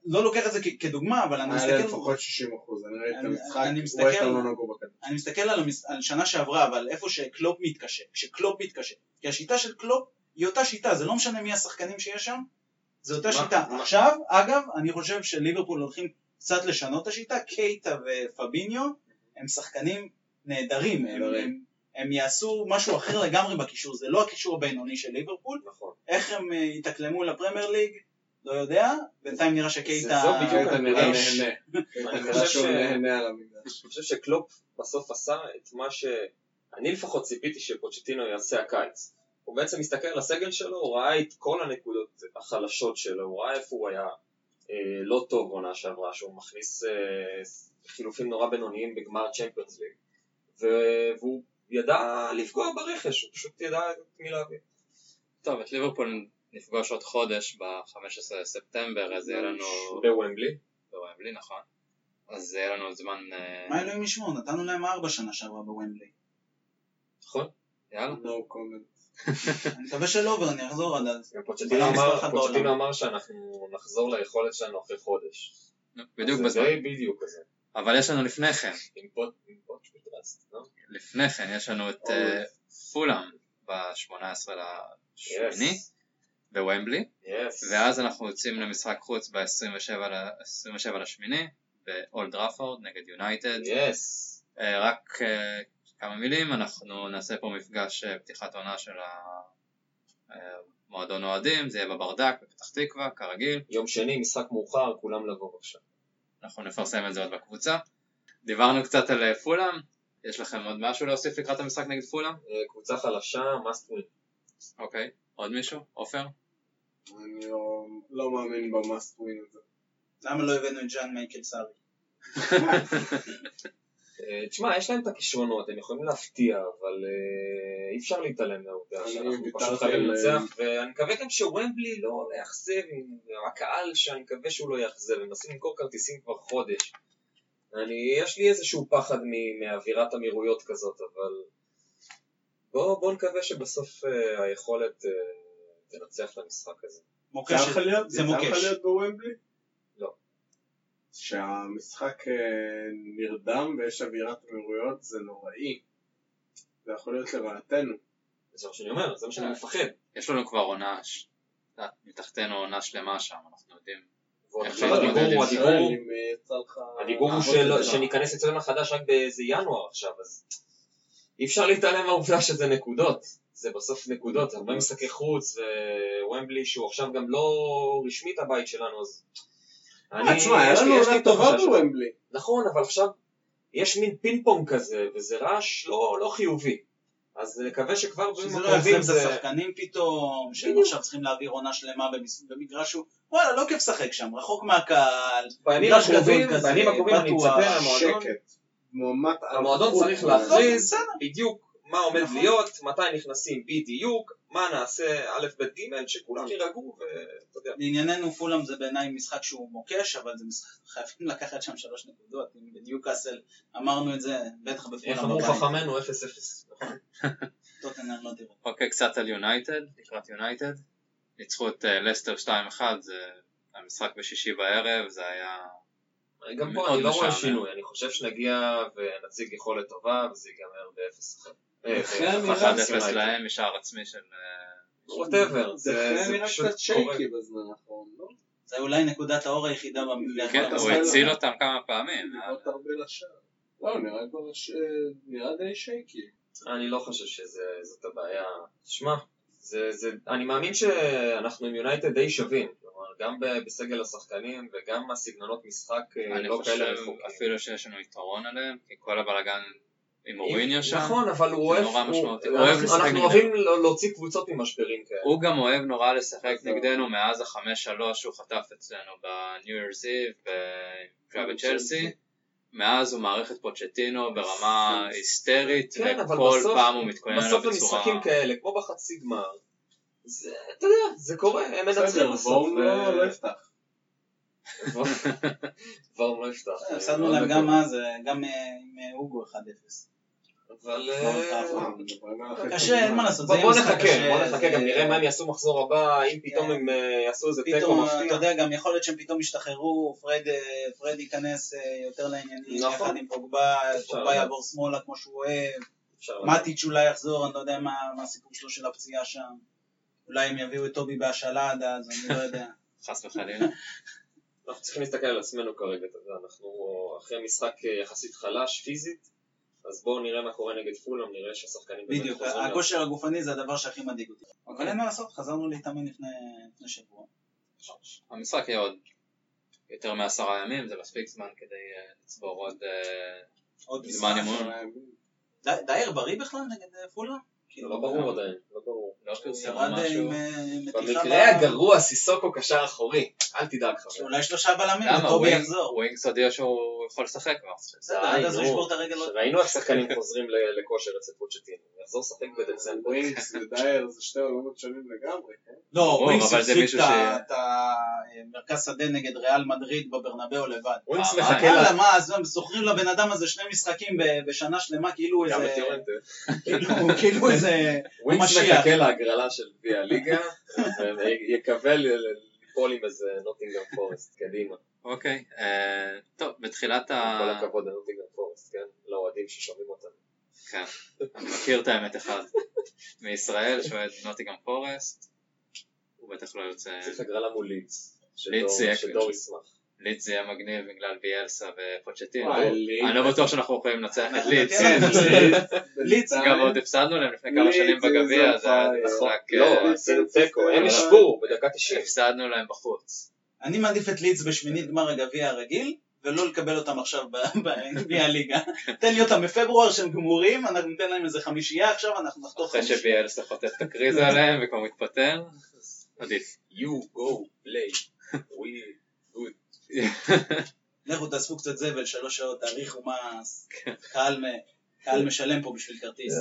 לא לוקח את זה כדוגמה, אבל אני היה מסתכל, לפחות 60 אחוז, אני ראיתי את המשחק, אני מסתכל- ווסטהאם לא נגעו בכדור. אני מסתכל על, המס... על שנה שעברה, אבל איפה שקלופ מתקשה, כשקלופ מתקשה. כי השיטה של קלופ היא אותה שיטה, זה לא משנה מי השחקנים שיש שם, זה אותה מה- שיטה. מה- עכשיו, אגב, אני חושב שליברפול הולכים קצת לשנות את השיטה, קייטה ופביניו הם שחקנים נהדרים, הם. הם, הם יעשו משהו אחר לגמרי בקישור, זה לא הקישור הבינוני של ליברפול, נכון. איך הם אה, יתאקלמו לפרמייר ליג, לא יודע, בינתיים נראה שקייטה... זו בדיוק קייטה נראה הנקודה. נהנה. אני חושב שקלופ בסוף עשה את מה שאני לפחות ציפיתי שפוצ'טינו יעשה הקיץ. הוא בעצם מסתכל על הסגל שלו, הוא ראה את כל הנקודות החלשות שלו, הוא ראה איפה הוא היה אה, לא טוב בעונה שעברה, שהוא מכניס אה, חילופים נורא בינוניים בגמר צ'מפיונס ליג, והוא ידע לפגוע ברכש, הוא פשוט ידע את מי להביא. טוב, את ליברפול נפגוש עוד חודש ב-15 לספטמבר, אז יהיה לנו... בוומבלי. בוומבלי, נכון. אז יהיה לנו זמן... אה, מה אלוהים ישמור, נתנו להם ארבע שנה שעברה בוומבלי. נכון? יאללה. No comment. אני מקווה שלא, ואני אחזור עד אז. פוצ'טינו אבל אמר, שאנחנו נחזור ליכולת שלנו אחרי חודש. בדיוק זה בזמן. די בדיוק כזה. אבל יש לנו לפני כן, לא? לפני כן יש לנו את אה, פולאם ב-18 לשמיני Yes. בוומבלי, Yes. ואז אנחנו יוצאים למשחק חוץ ב-27 לשמיני באולד ראפורד נגד יונייטד. Yes. אה, רק אה, כמה מילים, אנחנו נעשה פה מפגש אה, פתיחת עונה של המועדון אוהדים, זה יהיה בברדק בפתח תקווה, כרגיל, יום שני, משחק מאוחר, כולם לבוא בבקשה. אנחנו נפרסם את זה עוד בקבוצה. דיברנו קצת על אה, פולאם, יש לכם עוד משהו להוסיף לקראת המשחק נגד פולאם? אה, קבוצה חלשה, must win. אוקיי, עוד מישהו? עופר? אני לא- לא מאמין במאסט ווין הזה. למה לא הבאנו את ג'אן מייקל סארי? אה, תשמע, יש להם את הכישרונות, הם יכולים להפתיע, אבל אה, אי אפשר להתעלם מהעובדה אני שאנחנו פשוט חייבים על- לנצח, ואני מקווה גם שוומבלי לא יאכזב, הקהל שאני מקווה שהוא לא יאכזב, הם מנסים למכור כרטיסים כבר חודש. אני, יש לי איזשהו פחד מ- מאווירת אמירויות כזאת, אבל בואו בוא נקווה שבסוף אה, היכולת אה, תנצח את המשחק הזה. מוקש, זה יצא לך מוקש. להיות בוומבלי? שהמשחק אה, נרדם ויש אווירת אמירויות זה נוראי. זה יכול להיות לרעתנו. זה מה שאני אומר, זה מה שאני מפחד. יש לנו כבר עונה, ש- מתחתנו עונה שלמה שם, אנחנו יודעים. עכשיו הדיבור? הדיבור, אה. הדיבור הוא. שניכנס אצלנו החדש רק באיזה ינואר עכשיו, אז אי אפשר להתעלם מהעובדה שזה נקודות. זה בסוף נקודות, הרבה משחקי חוץ, ווומבלי שהוא עכשיו גם לא רשמית הבית שלנו, אז... אה, תשמע, היה יש לי- לנו יש לי עונה טובה בוומבלי. נכון, אבל עכשיו יש מין פינג פונג כזה, וזה רעש לא, לא חיובי. אז נקווה שכבר בימים שזה לא יחזיר הקרובים את זה... השחקנים פתאום, שהם בדיוק. עכשיו צריכים להעביר עונה שלמה במגרש שהוא, וואלה, לא כיף לשחק שם, רחוק מהקהל, בימים מגרש הקרובים, גדול כזה, בימים הקרובים אני מצפה שקט. המועדון צריך. להכריז. בדיוק מה עומד נכון. להיות, מתי נכנסים בדיוק, מה נעשה א', ב', ג', שכולם יירגעו ואתה יודע. לענייננו פולאם זה בעיניי משחק שהוא מוקש, אבל זה משחק, חייבים לקחת שם שלוש נקודות, אם בניוקאסל אמרנו את זה, בטח איך בפולאם אמרו בבית, חכמינו 0-0. נכון. טוטנאם לא תראה. אוקיי, קצת על יונייטד, לקראת יונייטד. ניצחו את אה, לסטר 2-1, זה המשחק בשישי בערב, זה היה... גם פה אני לא רואה. שינוי, אני חושב שנגיע ונציג יכולת טובה וזה ייגמר ב-0 אה, נראה 1-0 להם משער עצמי של... אה, whatever, זה נראה פשוט קצת. shaky בזמן האחרון, לא? זה אולי נקודת האור היחידה במפלגה. כן, הוא. הציל אותם כמה פעמים. אה, לבעוט הרבה לשער. לא, נראה די שייקי. אני לא חושב שזאת הבעיה. תשמע, זה, זה, אני מאמין שאנחנו עם יונייטד די שווים. כלומר, גם בסגל השחקנים וגם הסגנונות משחק אני לא חושב כאלה רחוקים. אפילו שיש לנו יתרון עליהם, כי כל הבלאגן עם אוריניו שם, נכון, אבל הוא זה אוהב, נורא הוא- משמעותי. הוא אוהב אנחנו- לשחק אנחנו נגדנו. אוהבים לא- להוציא קבוצות ממשברים כאלה. הוא גם אוהב נורא לשחק זהו. נגדנו מאז החמש שלוש שהוא חטף אצלנו בניו יורס איב, היה בצ'לסי. מאז הוא מערכת פוצ'טינו ברמה היסטרית, כן, וכל בסוף- פעם הוא מתכונן בסוף בצורה... במשחקים כאלה, כמו בחצי גמר, זה, אתה יודע, זה קורה, הם מנצחים בסוף. וורם ו- לא לא יפתח. וורם לא יפתח. הפסדנו להם מאוד גם. אז, אה, גם אה, עם אה, אוגו 1-0. אבל... לא, אה, אתה- החצי קשה, אין. מה לעשות, בוא נחכה, בוא נחכה, גם נראה מה הם יעשו מחזור הבא, אם פתאום כן. הם אה, יעשו איזה תיקו פתאום, אתה מפתיע. יודע, גם יכול להיות שהם פתאום ישתחררו, פרד, אה, ייכנס אה, יותר לעניינים, נכון. יחד עם פוגבה, פוגבה. יעבור שמאלה כמו שהוא אוהב. מטיץ' אולי יחזור, אני לא יודע מה הסיפור שלו של הפציעה שם, אולי הם יביאו את טובי בהשאלה עד אז, אני לא יודע. חס וחלילה. אנחנו צריכים להסתכל על עצמנו כרגע, אתה יודע, אנחנו אחרי משחק אה, יחסית חלש פיזית, אז בואו נראה מה קורה נגד פולאם, נראה שהשחקנים באמת בדיוק, חוזרים. הכושר הגופני זה הדבר שהכי מדאיג אותי. אבל אין מה לעשות, חזרנו להתאמן לפני שבוע. המשחק יהיה עוד יותר מעשרה ימים, זה מספיק זמן כדי אה, לצבור עוד... אה, זמן. אימון. דייר בריא בכלל נגד אה, פולאם? זה לא ברור עדיין, לא ברור. לא הוא אה, משהו. עם אה, מתיחה במקרה הגרוע סיסוקו קשר אחורי, אל תדאג חבר. אולי שלושה בלמים, למה? וטובי יחזור. ווינקס הודיע שהוא יכול לשחק כבר. בסדר, עד אז הוא. ישבור את הרגל ראינו איך שחקנים חוזרים לכושר אצל פוצ'טינו, הוא יחזור לשחק בדצמבר. ווינקס ודייר זה שתי עולמות שונים לגמרי, כן? לא, ווינקס החזיק את המרכז שדה נגד ריאל מדריד בברנבאו לבד. ווינקס אה, מחכה יאללה, לה, מה, אז הם זוכרים לבן אדם הזה שני משחקים בשנה שלמה, כאילו גם איזה... כאילו- כאילו איזה... ווינקס משיח. מחכה להגרלה של גביע הליגה, ויקווה ל- ל- ליפול עם איזה נוטינגהאם פורסט, קדימה. אוקיי, אה, טוב, בתחילת ה... כל הכבוד לנוטינגהאם פורסט, כן? לאוהדים ששומעים אותנו. כן, אני מכיר את האמת אחד. מישראל שאוהד נוטיגם פורסט, הוא בטח לא יוצא... צריך הגרלה מול יהיה- שדור ישמח. לידס זה יהיה מגניב בגלל ביאלסה ופוצ'טינו. וואי, אני לא בטוח שאנחנו יכולים לנצח את לידס. כן, ליץ, גם עוד הפסדנו להם לפני כמה שנים בגביע, זה היה משחק... לא, אה, עשינו תיקו, הם ישבו בדקה 90. הפסדנו להם בחוץ. אני מעדיף את לידס בשמינית גמר הגביע הרגיל, ולא לקבל אותם עכשיו בגביע הליגה. תן לי אותם בפברואר שהם גמורים, אנחנו ניתן להם איזה חמישייה עכשיו, אנחנו נחתוך אחרי חמישייה. שביאלסה חוטף את הקריזה עליהם וכבר מתפטר, עדיף. You go play. לכו תאספו קצת זבל, שלוש שעות, תאריכו מס, קהל מ- קהל משלם פה בשביל כרטיס.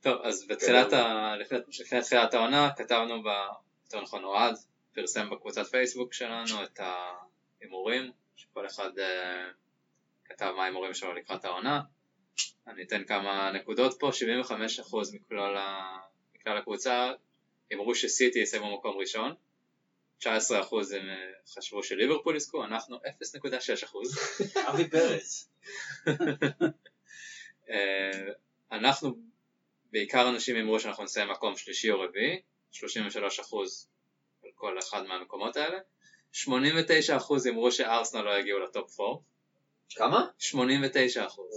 טוב, אז בתחילת ה... לפני לפני תחילת העונה כתבנו ב... יותר נכון אוהד, פרסם בקבוצת פייסבוק שלנו את ההימורים, שכל אחד אה, כתב מה ההימורים שלו לקראת העונה. אני אתן כמה נקודות פה, 75% מכלל, ה... מכלל הקבוצה הימרו שסיטי יסיימו מקום ראשון, 19% הם אה, חשבו שליברפול יזכו, אנחנו 0.6%. אבי פרץ. אה, אנחנו, בעיקר אנשים אמרו שאנחנו נסיים מקום שלישי או רביעי, 33% על כל אחד מהמקומות האלה. 89% אמרו שארסנל לא יגיעו לטופ 4. כמה? 89%.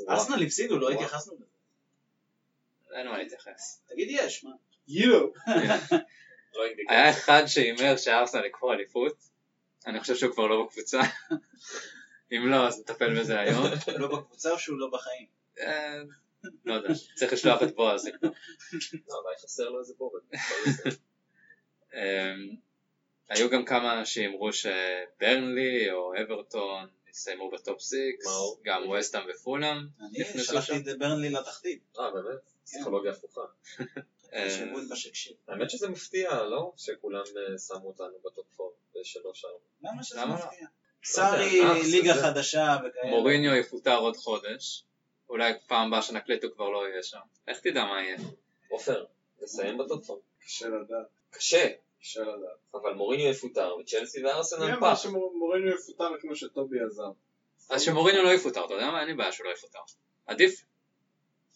ארסנל הפסידו, לא. התייחסנו לזה. אין מה להתייחס. תגיד יש, מה? יו. לא. היה אחד שהימר שארסנל יקחו אליפות, אני חושב שהוא כבר לא בקבוצה. אם לא, אז נטפל בזה היום. לא בקבוצה או שהוא לא בחיים? אה, לא יודע, צריך לשלוח את בועז. לא, אולי חסר לו איזה board. אמ, היו גם כמה שאמרו שברנלי או אברטון יסיימו ב top 6, מאור? גם ווסטהאם ופולאם. אני שלחתי. את ברנלי לתחתית. אה, באמת? פסיכולוגיה הפוכה. אה. האמת שזה מפתיע, לא? שכולם אה, שמו אותנו ב top 4 בשלוש ארבע. למה שזה למה לא? מפתיע? סארי, אה, ליגה חדשה וכאלה. מוריניו יפוטר עוד חודש, אולי פעם הבאה שנקליט הוא כבר לא יהיה שם. איך תדע מה יהיה? עופר, נסיים ב top 4. קשה לדעת. קשה, קשה לדעת. אבל מוריניו יפוטר, וצ'לסי וארסנל מי אמר פח. שמוריניו יפוטר כמו שטובי עזב? אז שמוריניו לא יפוטר, אתה יודע מה? אין לי בעיה שהוא לא יפוטר. עדיף.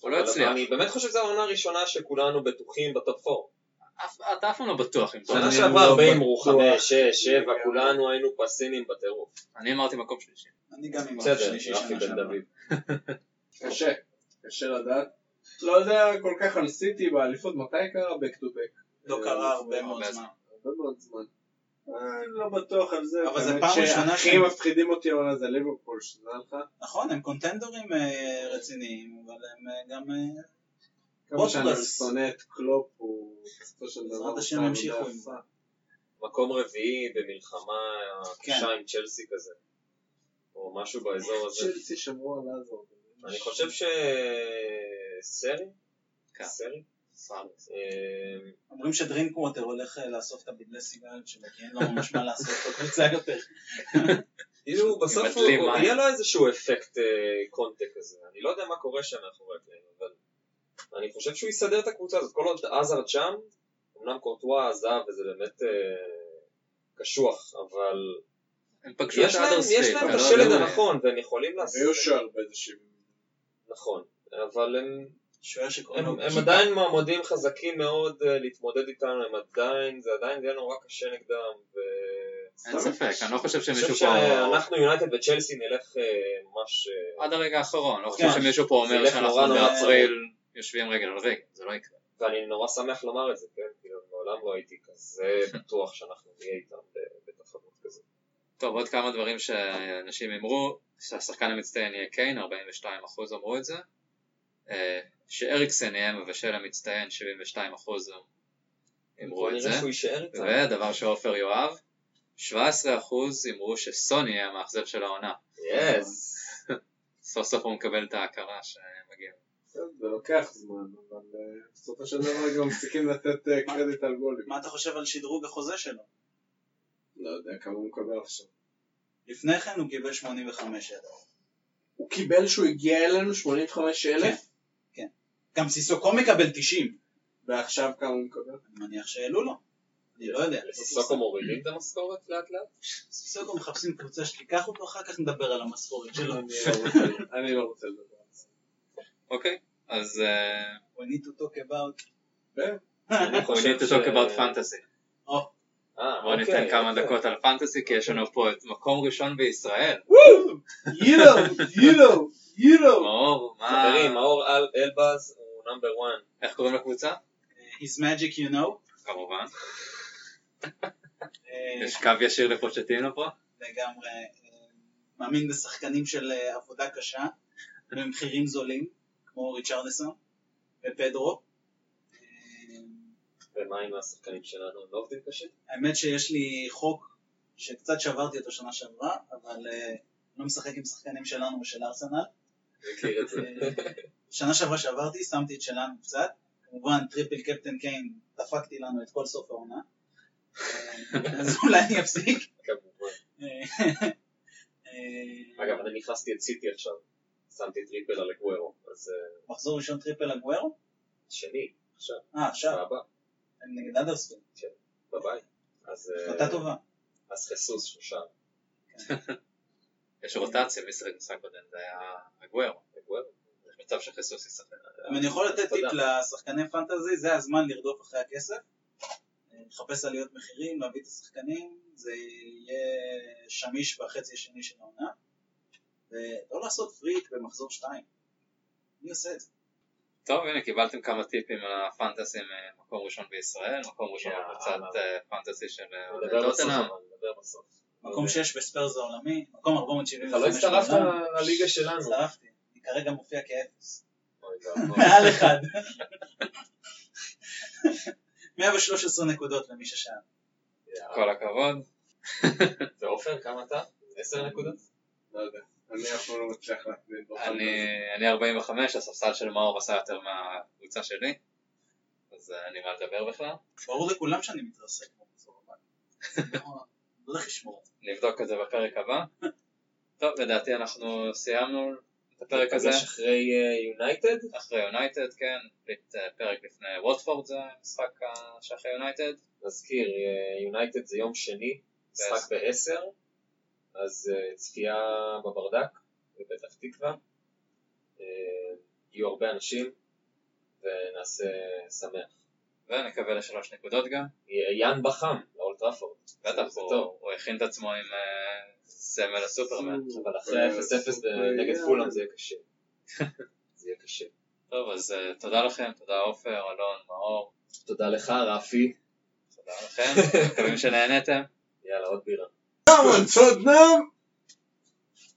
הוא לא אבל יצליח. אני באמת חושב שזו העונה הראשונה שכולנו בטוחים ב top 4. אף- אתה אף פעם לא בטוח שנה שעברה לא הרבה בטוח. אמרו 5, 6, 7, כולנו היינו פסינים בטירוף. אני אמרתי מקום שלישי. אני גם השלישי רפי שנה שעברה. קשה. קשה לדעת. לא יודע כל כך על סיטי באליפות, מתי קרה back to back? לא קרה הרבה מאוד זמן. הרבה מאוד זמן. אה, אני לא בטוח על זה. אבל זה פעם ראשונה שהכי מפחידים אותי העונה זה ליברפול, שתדע לך. נכון, הם קונטנדורים אה, רציניים, אבל הם אה, גם... כמה שאני. שונא את קלופ, הוא בסופו של דבר... בעזרת השם ימשיכו עם זה. מקום רביעי במלחמה כן. קשה עם צ'לסי כזה. או משהו באזור הזה. צ'לסי שמרו על עזה. אני חושב שסרי? כן. סרי? אה, אומרים שדרינקווטר הולך אה, לאסוף את הבדלי סיגריות שלו, כי אין לו ממש מה לעשות בקבוצה יותר. כאילו בסוף הוא- הוא-. יהיה לו איזשהו אפקט אה, קונטק כזה. אני לא יודע מה קורה שם מאחורי הקלעים, אבל אני חושב שהוא יסדר את הקבוצה הזאת. כל עוד עזרד שם, אמנם קורטואה עזב וזה באמת קשוח, אבל יש להם את לא השלד. הנכון והם יכולים לעשות... היו באיזשהו... נכון, אבל הם שוער שקוראים הם, לו הם. עדיין מועמדים חזקים מאוד uh, להתמודד איתנו, הם עדיין, זה עדיין יהיה נורא קשה נגדם, ו... אין ספק, אני לא חושב אני חושב שמישהו פה... שאנחנו יונייטד וצ'לסי נלך uh, ממש... uh, עד הרגע האחרון, לא חושב כן. שמישהו פה אומר שאנחנו באפריל יושבים רגל על רגל, זה לא יקרה. ואני נורא שמח לומר את זה, כן? כאילו, מעולם לא הייתי כזה בטוח שאנחנו נהיה איתם בתחרות כזאת. טוב, עוד כמה דברים שאנשים אמרו, שהשחקן המצטיין יהיה קיין, 42% אמרו את זה. שאריקסן יהיה מבשל המצטיין, 72% אמרו את זה. נראה שהוא יישאר איתם. ודבר שעופר יאהב, 17% אמרו שסוני יהיה המאכזב של העונה. יס. סוף סוף הוא מקבל את ההכרה שמגיע. זה לוקח זמן, אבל אה, בסופו של דבר גם מפסיקים לתת אה, קרדיט על גולים. מה אתה חושב על שדרוג החוזה שלו? לא יודע כמה הוא מקבל עכשיו. לפני כן הוא קיבל 85 אלף. הוא קיבל שהוא הגיע אלינו 85 אלף, גם סיסוקו מקבל 90. ועכשיו כמה הוא מקבל? אני מניח שהעלו לו. אני לא יודע. לסיסוקו מורידים את המשכורת לאט לאט? סיסוקו מחפשים קבוצה שתיקח אותו, אחר כך נדבר על המשכורת שלו. אני לא רוצה- אני לא רוצה לדבר על זה. אוקיי, אז אה, We need to talk about. we חושב need to talk about fantasy. או, אה, בואו אוקיי, ניתן כמה אוקיי. דקות על פנטסי, כי יש לנו פה את מקום ראשון בישראל. יורו, יורו, יורו. מאור, מה... חברים, מאור אל- אלבז נאמבר 1. איך קוראים לקבוצה? his magic you know. כמובן. אה, יש קו ישיר לפוצ'טינו פה. לגמרי אה, מאמין בשחקנים של אה, עבודה קשה במחירים זולים, כמו ריצ'רדסון ופדרו. אה, ומה עם השחקנים שלנו? לא עובדים קשה? האמת שיש לי חוק שקצת שברתי אותו שנה שעברה, אבל אה, לא משחק עם שחקנים שלנו ושל ארסנל. אני מכיר את זה. שנה שעברה שעברתי, שמתי את שלנו קצת. כמובן, triple captain קיין, דפקתי לנו את כל סוף העונה. אז אולי אני אפסיק. כמובן. אה, אה, אגב, אני הכנסתי את סיטי עכשיו. שמתי triple על אגוורו. אז אה, מחזור ראשון triple אגוורו? שני, עכשיו, אה, עכשיו, הבא, נגד אדרספילד. בבית. אז... החלטה טובה. אז חיסוס שלושה. יש רוטציה, שיחק משחק קודם? זה היה הגוורו. הגוורו. מצב שחיסוס ישחק. אם אני יכול לתת טיפ. לשחקני פנטזי, זה הזמן לרדוף אחרי הכסף. לחפש עליות מחירים, להביא את השחקנים, זה יהיה שמיש בחצי השני של העונה. ולא לעשות פריק במחזור 2. מי עושה את זה? טוב, הנה, קיבלתם כמה טיפים על הפנטסים אה, מקום ראשון בישראל, מקום ראשון. בקבוצת אה, פנטסי של אה, טוטנאם. מקום 6 בספיירס העולמי, מקום 475 אתה לא הצטרפת. לליגה שלנו. הצטרפתי, כרגע מופיע כאפס. מעל אחד. 113 נקודות למי ששאל. יאללה. כל הכבוד. ועופר, כמה אתה? עשר נקודות? לא יודע. אני אף פעם לא מצליח בפנטזי. אני אני 45, הספסל של מאור עשה יותר מהקבוצה שלי, אז אה, אין לי מה לדבר בכלל. ברור לכולם שאני מתרסק במחזור הבא. לא- לא הולך לשמור את זה. נבדוק את זה בפרק הבא. טוב, לדעתי אנחנו סיימנו הפרק הזה. ניפגש אחרי יונייטד? אחרי יונייטד, כן, פ- פרק לפני ווטפורד זה המשחק שאחרי יונייטד. נזכיר, יונייטד זה יום שני, משחק בעשר, אז אה, צפייה בברדק בפתח תקווה. אה, יהיו הרבה אנשים ונעשה שמח. ונקווה לשלוש נקודות גם. יאן בחם לאולטראפורד. בטח, זה הוא- טוב. הוא הכין את עצמו עם אה, סמל הסופרמן. אבל אחרי 0-0 נגד פולאם זה יהיה קשה. זה יהיה קשה. טוב, אז אה, תודה לכם, תודה עופר, אלון, מאור, תודה לך, רפי. תודה לכם, מקווים שנהנתם. יאללה, עוד בירה. Come on, Tottenham!